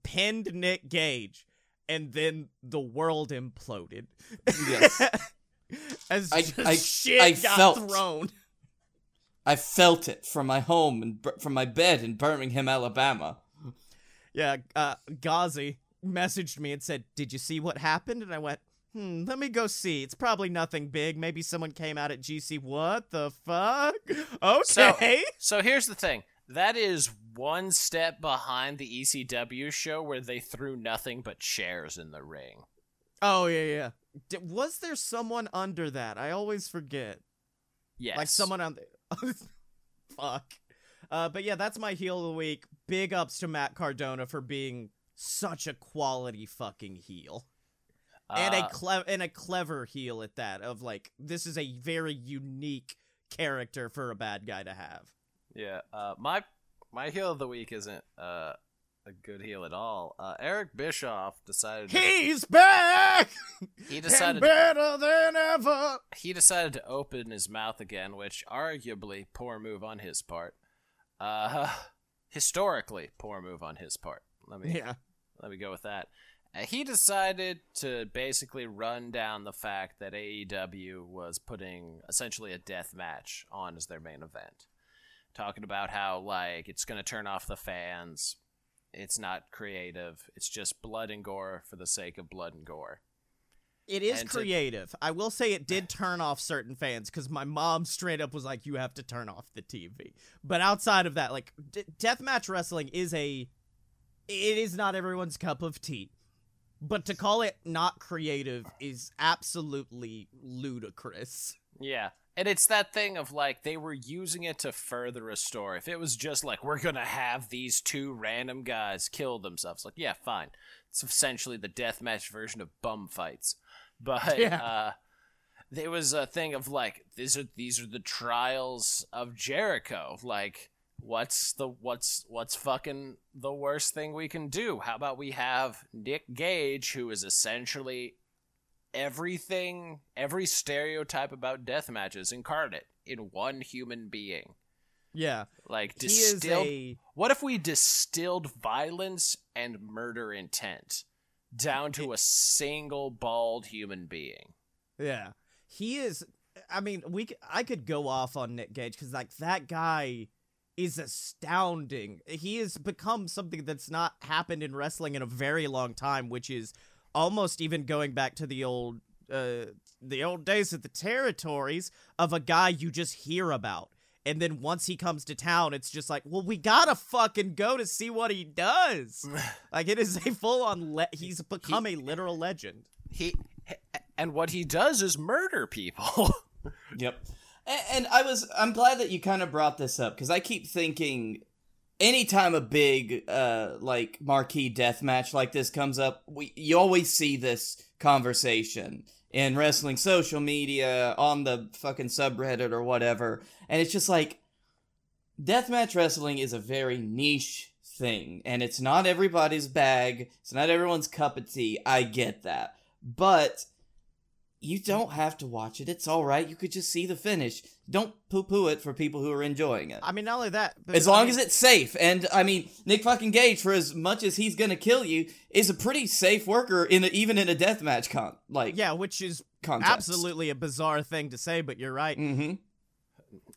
pinned Nick Gage. And then the world imploded. Yes. as I- just I- shit I got felt- thrown. I felt it from my home and from my bed in Birmingham, Alabama. Yeah, uh, Ghazi messaged me and said, "Did you see what happened?" And I went, "Hmm, let me go see. It's probably nothing big. Maybe someone came out at GC. What the fuck? Okay." So so here's the thing. That is one step behind the ECW show where they threw nothing but chairs in the ring. oh yeah, yeah. D- was there someone under that? I always forget. Yes. Like someone on the. fuck. Uh, but yeah, that's my heel of the week. Big ups to Matt Cardona for being such a quality fucking heel. and a Uh, clever and a clever heel at that of like this is a very unique character for a bad guy to have. Yeah, uh, my my heel of the week isn't uh, a good heel at all. Uh, Eric Bischoff decided to, He's back he decided better than ever. he decided to open his mouth again, which arguably poor move on his part. Uh, historically poor move on his part. Let me Yeah, let me go with that. Uh, he decided to basically run down the fact that AEW was putting essentially a death match on as their main event. Talking about how like it's going to turn off the fans. It's not creative. It's just blood and gore for the sake of blood and gore. it is And to- creative. I will say it did turn off certain fans because my mom straight up was like, "You have to turn off the TV." But outside of that, like d- deathmatch wrestling is a, it is not everyone's cup of tea. But to call it not creative is absolutely ludicrous. Yeah. And it's that thing of like they were using it to further a story. If it was just like we're gonna have these two random guys kill themselves, like yeah, fine. It's essentially the deathmatch version of bum fights. But Yeah. uh there was a thing of like these are these are the trials of Jericho. Like what's the what's what's fucking the worst thing we can do? How about we have Nick Gage who is essentially everything, every stereotype about death matches incarnate in one human being. Yeah, Like he is distilled. a What if we distilled violence and murder intent down to a single bald human being? Yeah. He is I mean, we I could go off on Nick Gage cuz like that guy is astounding. He has become something that's not happened in wrestling in a very long time, which is almost even going back to the old uh the old days of the territories of a guy you just hear about. And then once he comes to town, it's just like, well, we gotta fucking go to see what he does. like it is a full on. Le- he's become a literal legend. He and what he does is murder people. Yep. And, and I was I'm glad that you kind of brought this up because I keep thinking anytime a big uh like marquee death match like this comes up, we you always see this conversation in wrestling social media on the fucking subreddit or whatever. And it's just like deathmatch wrestling is a very niche thing and it's not everybody's bag. It's not everyone's cup of tea. I get that. But you don't have to watch it. It's all right. You could just see the finish. Don't poo-poo it for people who are enjoying it. I mean, not only that, but As I long mean- as it's safe. And I mean, Nick fucking Gage, for as much as he's gonna kill you, is a pretty safe worker in a, even in a deathmatch con like yeah, which is context. absolutely a bizarre thing to say, but you're right. Mm-hmm.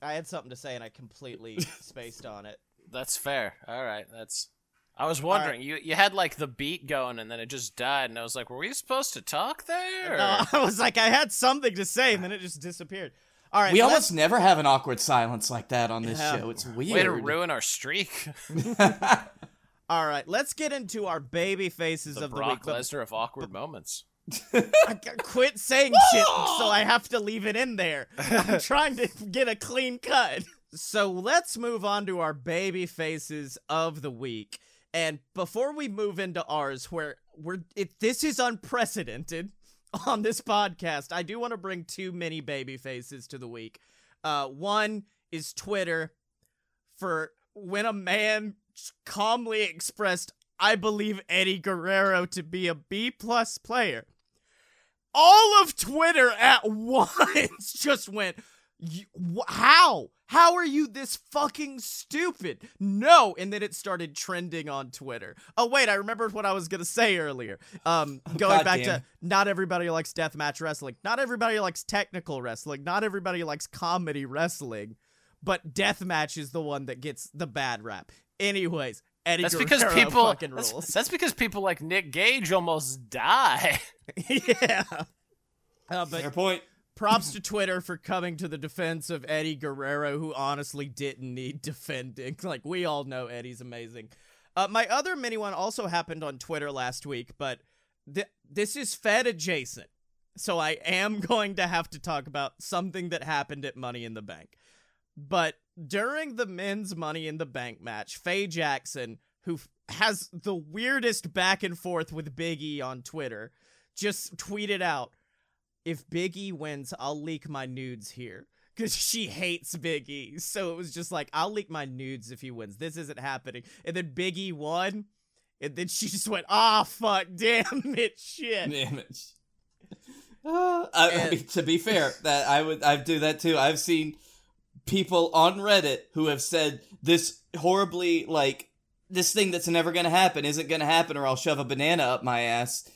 I had something to say and I completely spaced on it. That's fair. All right, that's. I was wondering. You you had like the beat going, and then it just died, and I was like, "Were we supposed to talk there?" No, I was like, I had something to say, and then it just disappeared. All right, We let's- almost never have an awkward silence like that on this Yeah. show. It's weird. Way to ruin our streak. all right. Let's get into our baby faces the of the week. but- Lesnar of awkward moments. I c- quit saying shit, so I have to leave it in there. I'm trying to get a clean cut. So let's move on to our baby faces of the week. And before we move into ours, where we're it, this is unprecedented on this podcast, I do want to bring two mini baby faces to the week. Uh, one is Twitter for when a man calmly expressed, "I believe Eddie Guerrero to be a B plus player." all of Twitter at once just went, You, wh- how? How are you this fucking stupid? No, and then it started trending on Twitter. Oh wait, I remembered what I was gonna say earlier. Um, going God back damn. to not everybody likes deathmatch wrestling. Not everybody likes technical wrestling. Not everybody likes comedy wrestling. But deathmatch is the one that gets the bad rap. Anyways, Eddie That's because people. fucking That's, that's because people like Nick Gage almost die. yeah. Uh, but Fair point. Props to Twitter for coming to the defense of Eddie Guerrero, who honestly didn't need defending. Like, we all know Eddie's amazing. Uh, my other mini one also happened on Twitter last week, but th- this is Fed adjacent. So I am going to have to talk about something that happened at Money in the Bank. But during the men's Money in the Bank match, Faye Jackson, who f- has the weirdest back and forth with Big E on Twitter, just tweeted out, if Big E wins, I'll leak my nudes here. Because she hates Big E. So it was just like, I'll leak my nudes if he wins. This isn't happening. And then Big E won. And then she just went, ah, fuck, damn it, shit. Damn it. Uh, I, I mean, to be fair, that I would I do that too. I've seen people on Reddit who have said this horribly like this thing that's never gonna happen isn't gonna happen, or I'll shove a banana up my ass.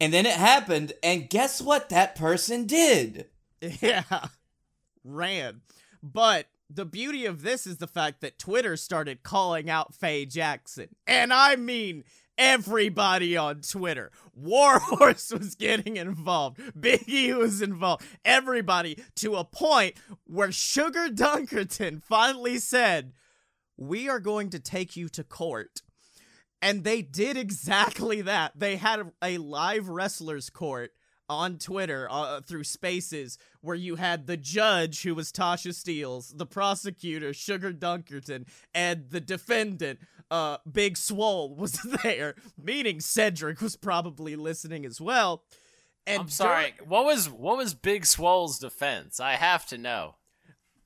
And then it happened, and guess what? That person did. Yeah. Ran. But the beauty of this is the fact that Twitter started calling out Faye Jackson. And I mean everybody on Twitter. Warhorse was getting involved. Biggie was involved. Everybody to a point where Sugar Dunkerton finally said, We are going to take you to court. And they did exactly that. They had a, a live wrestlers court on Twitter uh, through spaces where you had the judge who was Tasha Steeles, the prosecutor Sugar Dunkerton, and the defendant uh Big Swole was there, meaning Cedric was probably listening as well. And I'm sorry. What was what was Big Swole's defense? I have to know.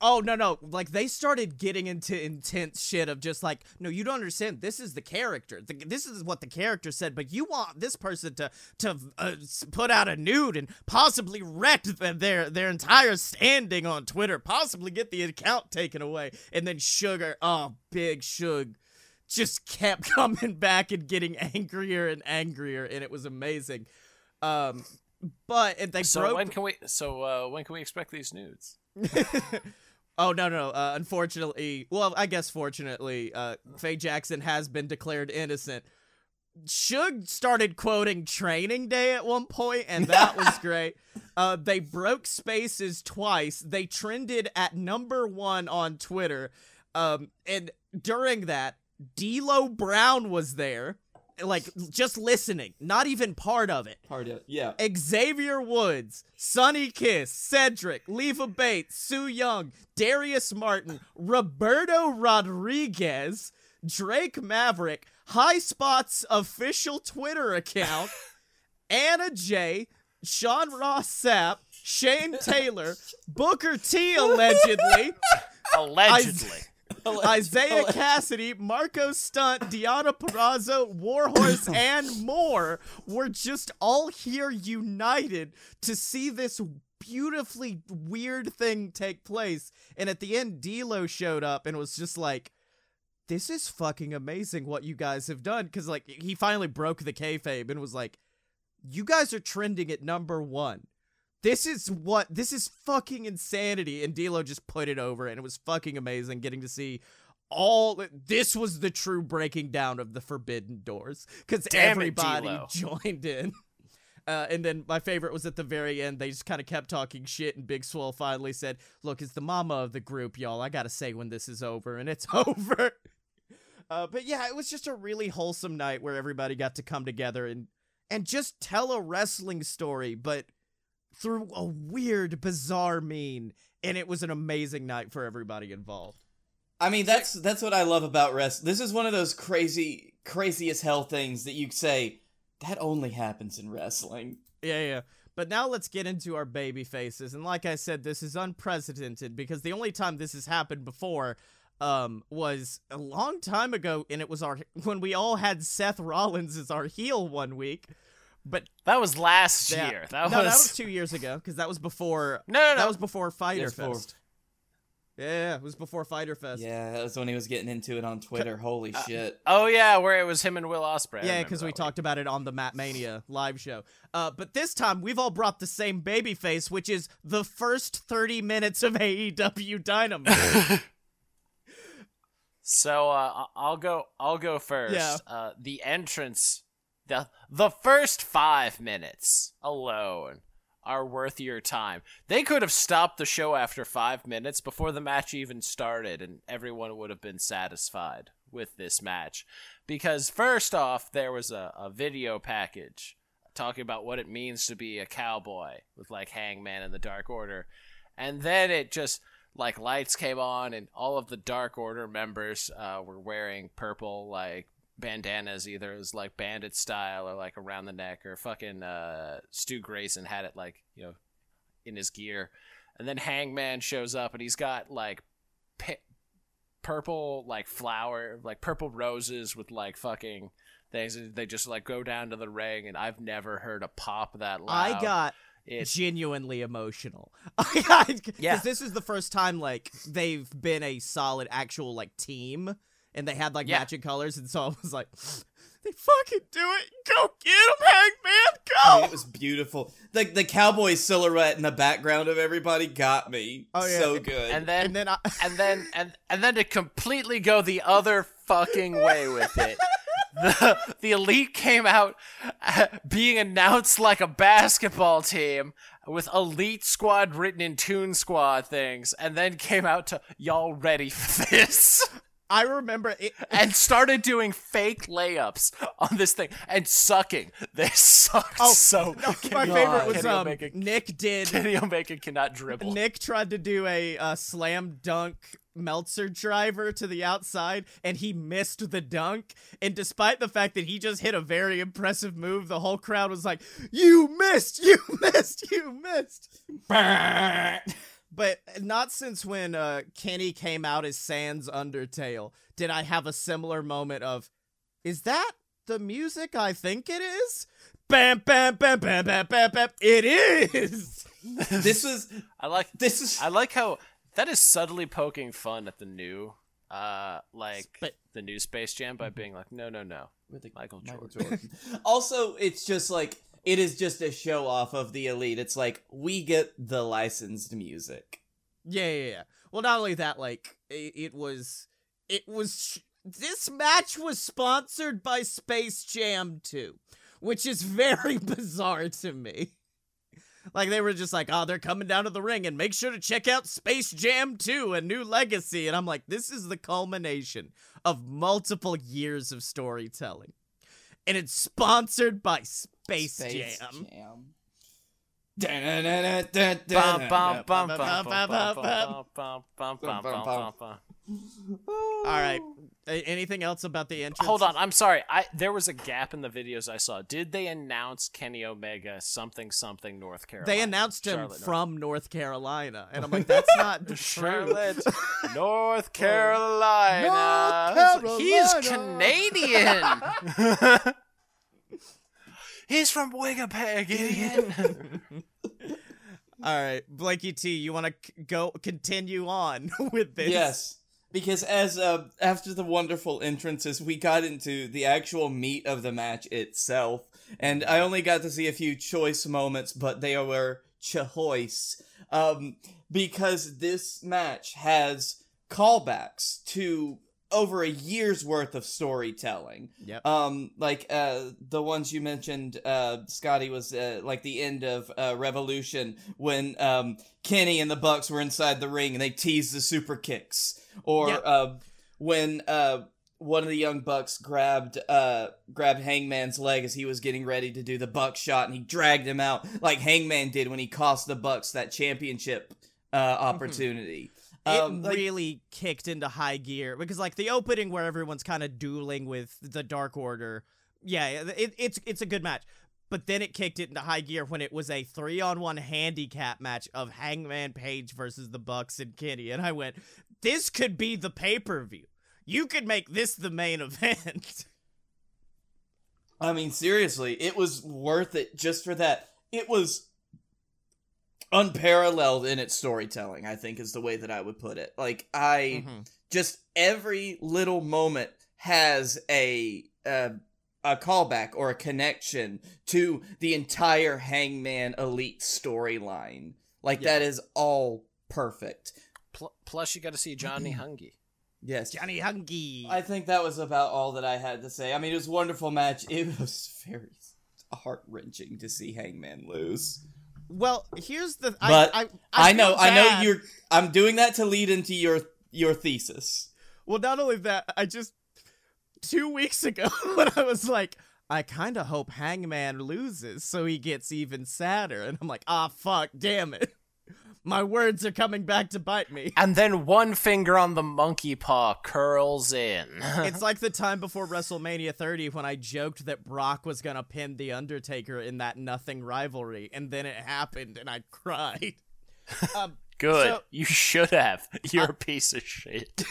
Oh no no! Like they started getting into intense shit of just like, no, you don't understand. This is the character. The, this is what the character said, but you want this person to to uh, put out a nude and possibly wreck their their entire standing on Twitter, possibly get the account taken away, and then Sugar, oh big Sugar, just kept coming back and getting angrier and angrier, and it was amazing. Um, but and they So broke. when can we? So uh, when can we expect these nudes? Oh no no! Uh, unfortunately, well, I guess fortunately, uh, Faye Jackson has been declared innocent. Suge started quoting Training Day at one point, and that was great. Uh, they broke spaces twice. They trended at number one on Twitter, um, and during that, D'Lo Brown was there, like just listening, not even part of it. Part of yeah. Xavier Woods, Sonny Kiss, Cedric, Leva Bates, Su Yung, Darius Martin, Roberto Rodriguez, Drake Maverick, High Spot's official Twitter account, Anna Jay, Sean Ross Sapp, Shane Taylor, Booker T allegedly, Allegedly. Isaiah Kassidy, Marco Stunt, Diana Perrazzo, Warhorse, and more were just all here united to see this beautifully weird thing take place. And at the end, D'Lo showed up and was just like, "This is fucking amazing what you guys have done." Because like he finally broke the kayfabe and was like, "You guys are trending at number one." This is what this is fucking insanity, and D'Lo just put it over, and it was fucking amazing getting to see all. This was the true breaking down of the Forbidden Doors because Damn it, everybody joined in. Uh, and then my favorite was at the very end. They just kind of kept talking shit, and Big Swole finally said, "Look, it's the mama of the group, y'all, I gotta say when this is over, and it's over." Uh, but yeah, it was just a really wholesome night where everybody got to come together and and just tell a wrestling story, but through a weird, bizarre mean. And it was an amazing night for everybody involved. I mean, that's that's what I love about rest. This is one of those crazy, crazy as hell things that you say that only happens in wrestling. Yeah, yeah. But now let's get into our baby faces. And like I said, this is unprecedented because the only time this has happened before um was a long time ago and it was our when we all had Seth Rollins as our heel one week. But That was last that, year. That no, was, that was 2 years ago cuz that was before no, no, no. that was before Fyter Yes, for- Fest. Yeah, it was before Fyter Fest. Yeah, that was when he was getting into it on Twitter. Holy shit. Oh yeah, where it was him and Will Ospreay. Yeah, because we that one. talked about it on the Matt Mania live show. Uh, but this time we've all brought the same baby face, which is the first 30 minutes of AEW Dynamite. So uh, I- I'll go. I'll go first. Yeah. Uh, the entrance, the the first five minutes alone are worth your time. They could have stopped the show after five minutes before the match even started, and everyone would have been satisfied with this match. Because first off, there was a, a video package talking about what it means to be a cowboy with like Hangman and the Dark Order, and then it just like lights came on and all of the dark order members uh, were wearing purple like bandanas either. As like bandit style or like around the neck or fucking uh, stu grayson had it like you know in his gear. And then hangman shows up and he's got like pi- purple like flower like purple roses with like fucking things. And they just like go down to the ring and i've never heard a pop that loud. I got genuinely emotional. Yeah. this is the first time like they've been a solid actual like team, and they had like Yeah. matching colors, and so I was like, they fucking do it. Go get him, Hangman. I Go. mean, it was beautiful. The the cowboy silhouette in the background of everybody got me. Oh, yeah. So good. and then and then I, and then and and then to completely go the other fucking way with it. The the elite came out uh, being announced like a basketball team with elite squad written in tune Squad things, and then came out to y'all ready for this, I remember it. and started doing fake layups on this thing and sucking. They sucked Oh, so. No, my Kenny- favorite was um, Omega, Nick did Kenny Omega cannot dribble. Nick tried to do a uh, slam dunk Meltzer driver to the outside, and he missed the dunk. And despite the fact that he just hit a very impressive move, the whole crowd was like, "You missed! You missed! You missed!" But not since when uh, Kenny came out as Sans Undertale did I have a similar moment of, "Is that the music I think it is?" Bam, bam, bam, bam, bam, bam, bam. It is. this was I like this is I like how that is subtly poking fun at the new, uh, like the new Space Jam by being like, no, no, no, Michael Jordan. Jordan. also, it's just like it is just a show off of the elite. It's like we get the licensed music. Yeah, yeah, yeah. Well, not only that, like it, it was, it was. This match was sponsored by Space Jam 2, which is very bizarre to me. Like they were just like, oh, they're coming down to the ring, and make sure to check out Space Jam 2: A New Legacy. And I'm like, this is the culmination of multiple years of storytelling, and it's sponsored by Space, Space Jam. Jam. All right. Anything else about the entrance? Hold on. I'm sorry. I there was a gap in the videos I saw. Did they announce Kenny Omega something something North Carolina? They announced him Charlotte, from North. North Carolina, and I'm like, that's not Charlotte, North Carolina. North Carolina. He's Canadian. He's from Winnipeg, idiot. All right, Blanky T, you want to c- go continue on with this? Yes, because as uh, after the wonderful entrances, we got into the actual meat of the match itself, and I only got to see a few choice moments, but they were choice. Um, because this match has callbacks to over a year's worth of storytelling. Yep. Um, like uh, the ones you mentioned, uh, Scotty was uh, like the end of uh, Revolution when um, Kenny and the Bucks were inside the ring and they teased the super kicks, or Yep. uh, when uh, one of the young Bucks grabbed uh, grabbed Hangman's leg as he was getting ready to do the buckshot and he dragged him out like Hangman did when he cost the Bucks that championship uh, opportunity. It Um, like- really kicked into high gear because, like, the opening where everyone's kind of dueling with the Dark Order, yeah, it, it's it's a good match. But then it kicked it into high gear when it was a three on one handicap match of Hangman Page versus the Bucks and Kenny, and I went, "This could be the pay per view. You could make this the main event." I mean, seriously, it was worth it just for that. It was unparalleled in its storytelling. I think is the way that I would put it. Like I Mhm. just every little moment has a uh, a callback or a connection to the entire Hangman Elite storyline. Like Yeah. that is all perfect. Pl- plus, you got to see Johnny Hungy. Yes. Johnny Hungy. I think that was about all that I had to say. I mean, it was a wonderful match. It was very heart wrenching to see Hangman lose. Well, here's the. But I, I, I, I know, I know you're. I'm doing that to lead into your your thesis. Well, not only that, I just two weeks ago when I was like, I kind of hope Hangman loses so he gets even sadder, and I'm like, ah, fuck, damn it, my words are coming back to bite me. And then one finger on the monkey paw curls in. it's like the time before WrestleMania 30 when I joked that Brock was gonna pin the Undertaker in that nothing rivalry, and then it happened, and I cried. Um, Good. So- you should have. You're a piece of shit.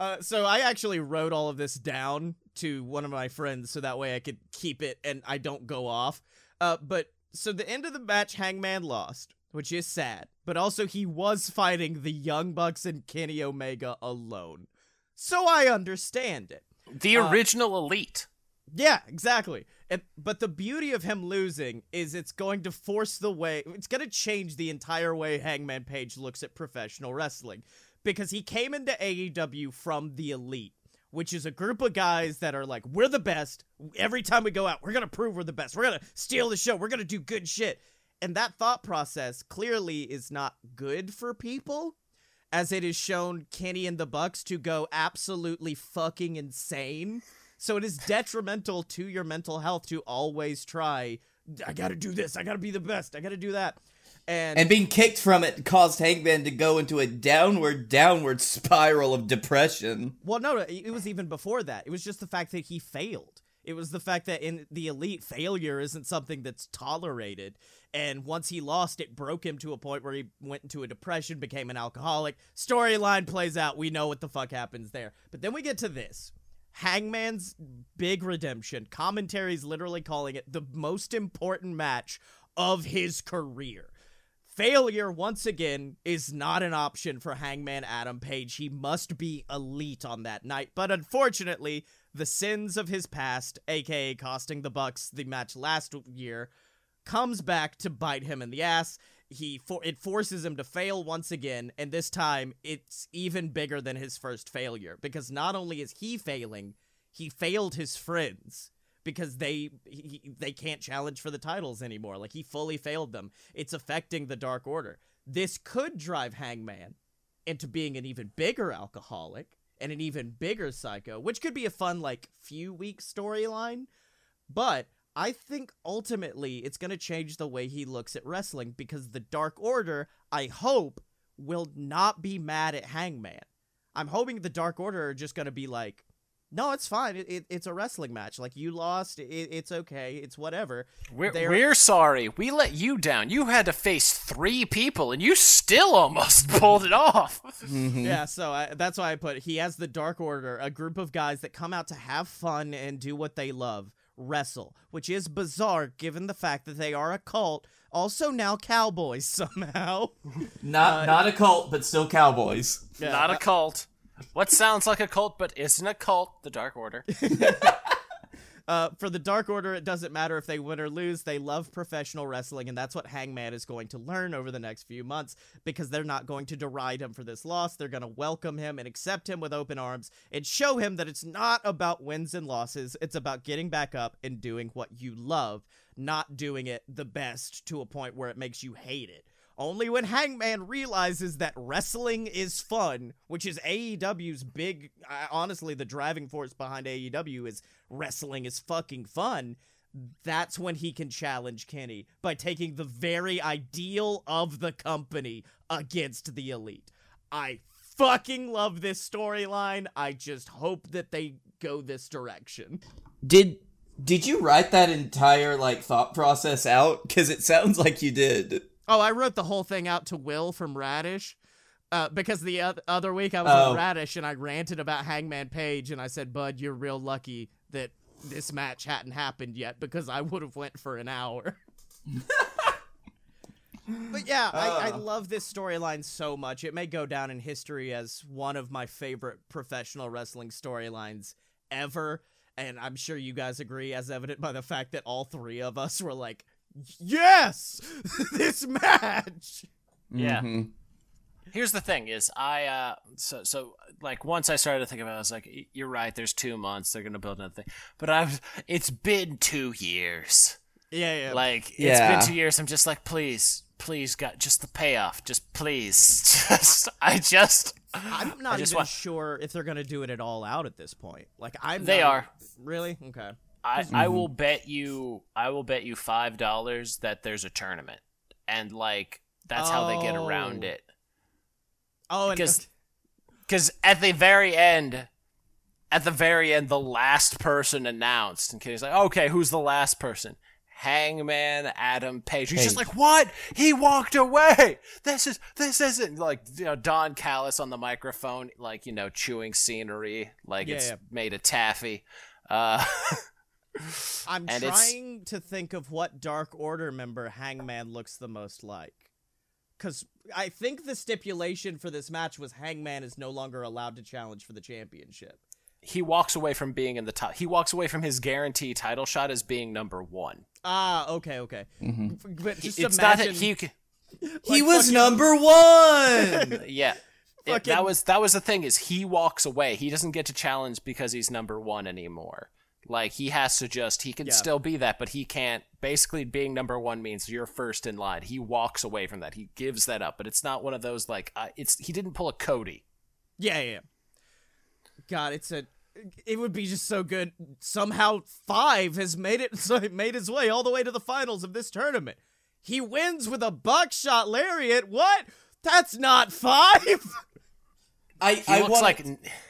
Uh, so I actually wrote all of this down to one of my friends so that way I could keep it and I don't go off. Uh, but so the end of the match, Hangman lost, which is sad. But also he was fighting the Young Bucks and Kenny Omega alone, so I understand it. The Uh, original elite. Yeah, exactly. And, but the beauty of him losing is it's going to force the way, it's going to change the entire way Hangman Page looks at professional wrestling. Because he came into AEW from the Elite, which is a group of guys that are like, we're the best. Every time we go out, we're going to prove we're the best. We're going to steal the show. We're going to do good shit. And that thought process clearly is not good for people as it is shown Kenny and the Bucks to go absolutely fucking insane. So it is detrimental to your mental health to always try. I gotta do this. I gotta be the best. I gotta do that. And, And being kicked from it caused Hangman to go into a downward, downward spiral of depression. well, no, it was even before that. It was just the fact that he failed. It was the fact that in the elite, failure isn't something that's tolerated. And once he lost, it broke him to a point where he went into a depression, became an alcoholic. Storyline plays out. We know what the fuck happens there. But then we get to this. Hangman's big redemption. Commentary's literally calling it the most important match of his career. Failure, once again, is not an option for Hangman Adam Page. He must be elite on that night. But unfortunately, the sins of his past, aka costing the Bucks the match last year, comes back to bite him in the ass. He for it forces him to fail once again, and this time it's even bigger than his first failure because not only is he failing, he failed his friends because they he, they can't challenge for the titles anymore. Like he fully failed them. It's affecting the Dark Order. This could drive Hangman into being an even bigger alcoholic and an even bigger psycho, which could be a fun like few week storyline. But I think ultimately it's going to change the way he looks at wrestling because the Dark Order, I hope, will not be mad at Hangman. I'm hoping the Dark Order are just going to be like, no, it's fine. It, it, it's a wrestling match. Like, you lost. It, it's okay. It's whatever. We're, They're- we're sorry. We let you down. You had to face three people, and you still almost pulled it off. Mm-hmm. Yeah, so I, that's why I put he has the Dark Order, a group of guys that come out to have fun and do what they love, wrestle, which is bizarre given the fact that they are a cult, also now cowboys somehow. Not uh, not a cult, but still cowboys. Yeah, Not a cult. What sounds like a cult but isn't a cult? The Dark Order. Uh, for the Dark Order, it doesn't matter if they win or lose. They love professional wrestling, and that's what Hangman is going to learn over the next few months because they're not going to deride him for this loss. They're going to welcome him and accept him with open arms and show him that it's not about wins and losses. It's about getting back up and doing what you love, not doing it the best to a point where it makes you hate it. Only when Hangman realizes that wrestling is fun, which is AEW's big, uh, honestly, the driving force behind AEW is wrestling is fucking fun. That's when he can challenge Kenny by taking the very ideal of the company against the elite. I fucking love this storyline. I just hope that they go this direction. Did did you write that entire like thought process out? Because it sounds like you did. Oh, I wrote the whole thing out to Will from Radish. Uh, because the other week I was Oh. on Radish and I ranted about Hangman Page and I said, Bud, you're real lucky that this match hadn't happened yet because I would have went for an hour. But yeah, I, I Ah. love this storyline so much. It may go down in history as one of my favorite professional wrestling storylines ever. And I'm sure you guys agree, as evident by the fact that all three of us were like, yes, this match. Yeah. Mhm. Here's the thing: is I uh so so like once I started to think about, it, I was like, you're right. There's two months. They're gonna build another thing, but I've it's been two years. Yeah, yeah. Like yeah. it's been two years. I'm just like, please, please, God, just the payoff. Just please, just I just I'm not just even want- sure if they're gonna do it at all out at this point. Like I'm. They not- are. really okay. I, I will bet you I will bet you five dollars that there's a tournament, and like that's how they get around Oh. it. Oh, Because because at the very end, at the very end, the last person announced, and Kitty's like, okay, who's the last person? Hangman Adam Page. He's just like, what? He walked away. This is this isn't like you know Don Callis on the microphone, like you know chewing scenery, like Yeah, it's yeah. made of taffy. Uh, I'm and it's- trying to think of what Dark Order member Hangman looks the most like. Because I think the stipulation for this match was Hangman is no longer allowed to challenge for the championship. he walks away from being in the top. He walks away from his guarantee title shot as being number one. Ah, okay, okay. F- But just it's not imagine that he. c- He was fucking- number one. Yeah. It- that was that was the thing is he walks away. He doesn't get to challenge because he's number one anymore. Like he has to just he can Yeah. still be that, but he can't. Basically, being number one means you're first in line. He walks away from that. He gives that up, but it's not one of those like uh, it's. He didn't pull a Cody. Yeah, yeah. yeah. God, it's a. It would be just so good. Somehow, five has made it. So he made his way all the way to the finals of this tournament. He wins with a buckshot lariat. What? That's not five. I He I looks want like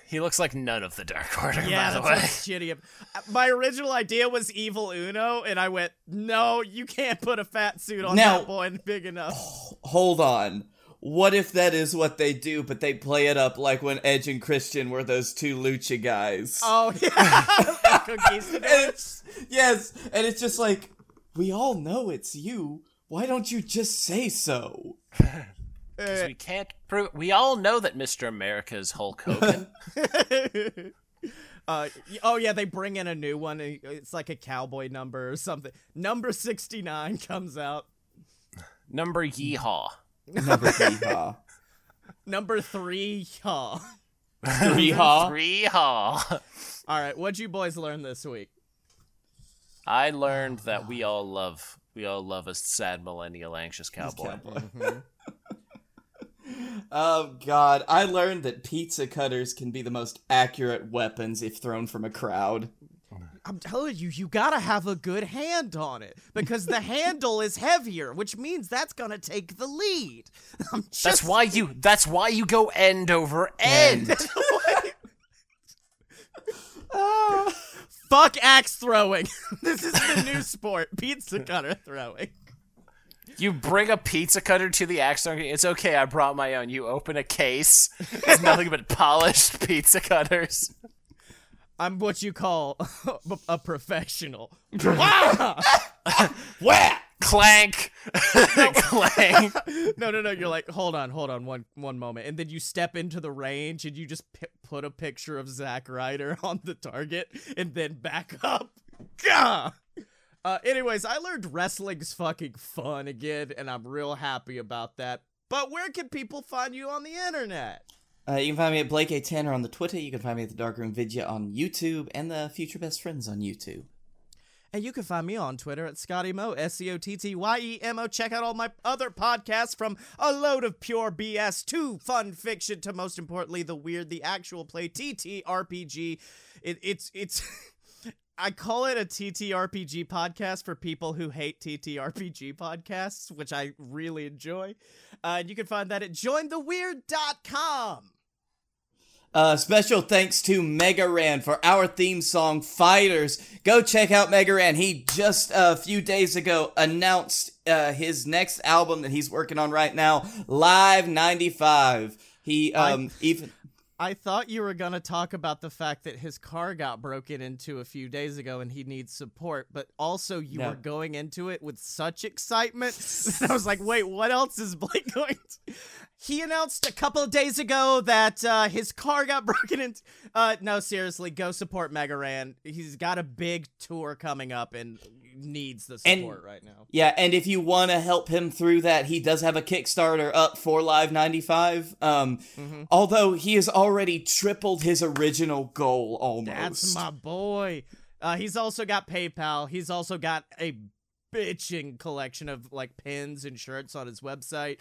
he looks like none of the Dark Order. Yeah, by the that's way. what's shitty. Uh, my original idea was Evil Uno, and I went, no, you can't put a fat suit on Now- that boy big enough. hold on. What if that is what they do, but they play it up like when Edge and Christian were those two lucha guys? Oh yeah, cookies. and it's yes, and it's just like we all know it's you. Why don't you just say so? 'Cause eh. we can't prove. We all know that Mr. America is Hulk Hogan. uh, oh yeah, they bring in a new one. Eh, it's like a cowboy number or something. Number sixty nine comes out. Number Yeehaw. Number hee-haw. Number three, huh? Hee-haw. Yeehaw. All right, what'd you boys learn this week? I learned that we all love we all love a sad millennial anxious cowboy. Mm-hmm. Oh god, I learned that pizza cutters can be the most accurate weapons if thrown from a crowd. I'm telling you, you gotta have a good hand on it because the handle is heavier, which means that's gonna take the lead. I'm just, That's why you that's why you go end over end. Ah. fuck axe throwing. this is the new sport, pizza cutter throwing. You bring a pizza cutter to the axe throwing. It's okay, I brought my own. You open a case. It's nothing but polished pizza cutters. I'm what you call a professional. Wow! Whack! Clank. Clank. no, no, no. You're like, hold on, hold on, one, one moment, and then you step into the range and you just pi put a picture of Zack Ryder on the target, and then back up. Gah! Uh, anyways, I learned wrestling's fucking fun again, and I'm real happy about that. But where can people find you on the internet? Uh, you can find me at Blake A. Tanner on the Twitter. You can find me at the Darkroom Vidya on YouTube and the Future Best Friends on YouTube. And you can find me on Twitter at Scotty Mo, S C O T T Y E M O. Check out all my other podcasts from a load of pure BS to fun fiction to most importantly the weird, the actual play TTRPG. It, it's it's. I call it a TTRPG podcast for people who hate TTRPG podcasts, which I really enjoy. Uh, and you can find that at jointheweird.com. Uh, special thanks to Mega Ran for our theme song Fighters. Go check out Mega Ran. He just a few days ago announced uh, his next album that he's working on right now, Live 95. He um even I thought you were going to talk about the fact that his car got broken into a few days ago and he needs support, but also you No. were going into it with such excitement. I was like, wait, what else is Blake going to? He announced a couple of days ago that uh, his car got broken into. Uh, no, seriously, go support Mega Ran. He's got a big tour coming up and needs the And- support right now. Yeah, and if you want to help him through that, he does have a Kickstarter up for Live 95. Um, Mm-hmm. Although he has already tripled his original goal almost. That's my boy. Uh, he's also got PayPal. He's also got a bitching collection of like pins and shirts on his website.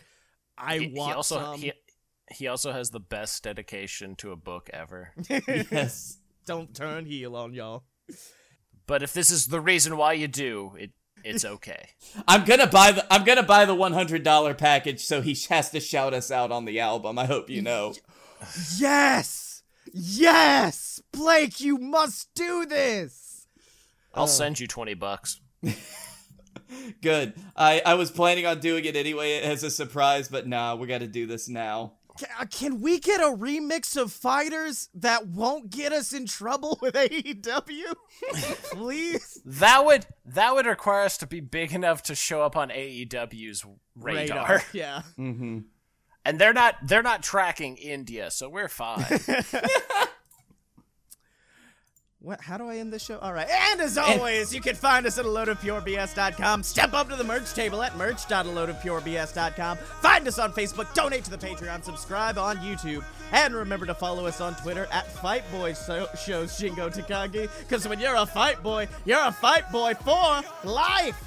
I he, he want also some. he, he also has the best dedication to a book ever. yes. Don't turn heel on y'all. But if this is the reason why you do, it it's okay. I'm gonna buy the I'm gonna buy the one hundred dollar package so he has to shout us out on the album. I hope you know. Yes, yes, Blake, you must do this. I'll Oh. send you twenty bucks. Good. I I was planning on doing it anyway as a surprise, but nah, we got to do this now. Uh, Can we get a remix of fighters that won't get us in trouble with AEW? Please. That would that would require us to be big enough to show up on AEW's radar. Yeah. Mm-hmm. And they're not they're not tracking India, so we're fine. What, how do I end this show? All right. And as always, you can find us at aloadofpurebs.com. Step up to the merch table at merch.aloadofpurebs.com. Find us on Facebook, donate to the Patreon, subscribe on YouTube, and remember to follow us on Twitter at Fightboy so- shows Shingo Takagi. Because when you're a fight boy, you're a fight boy for life.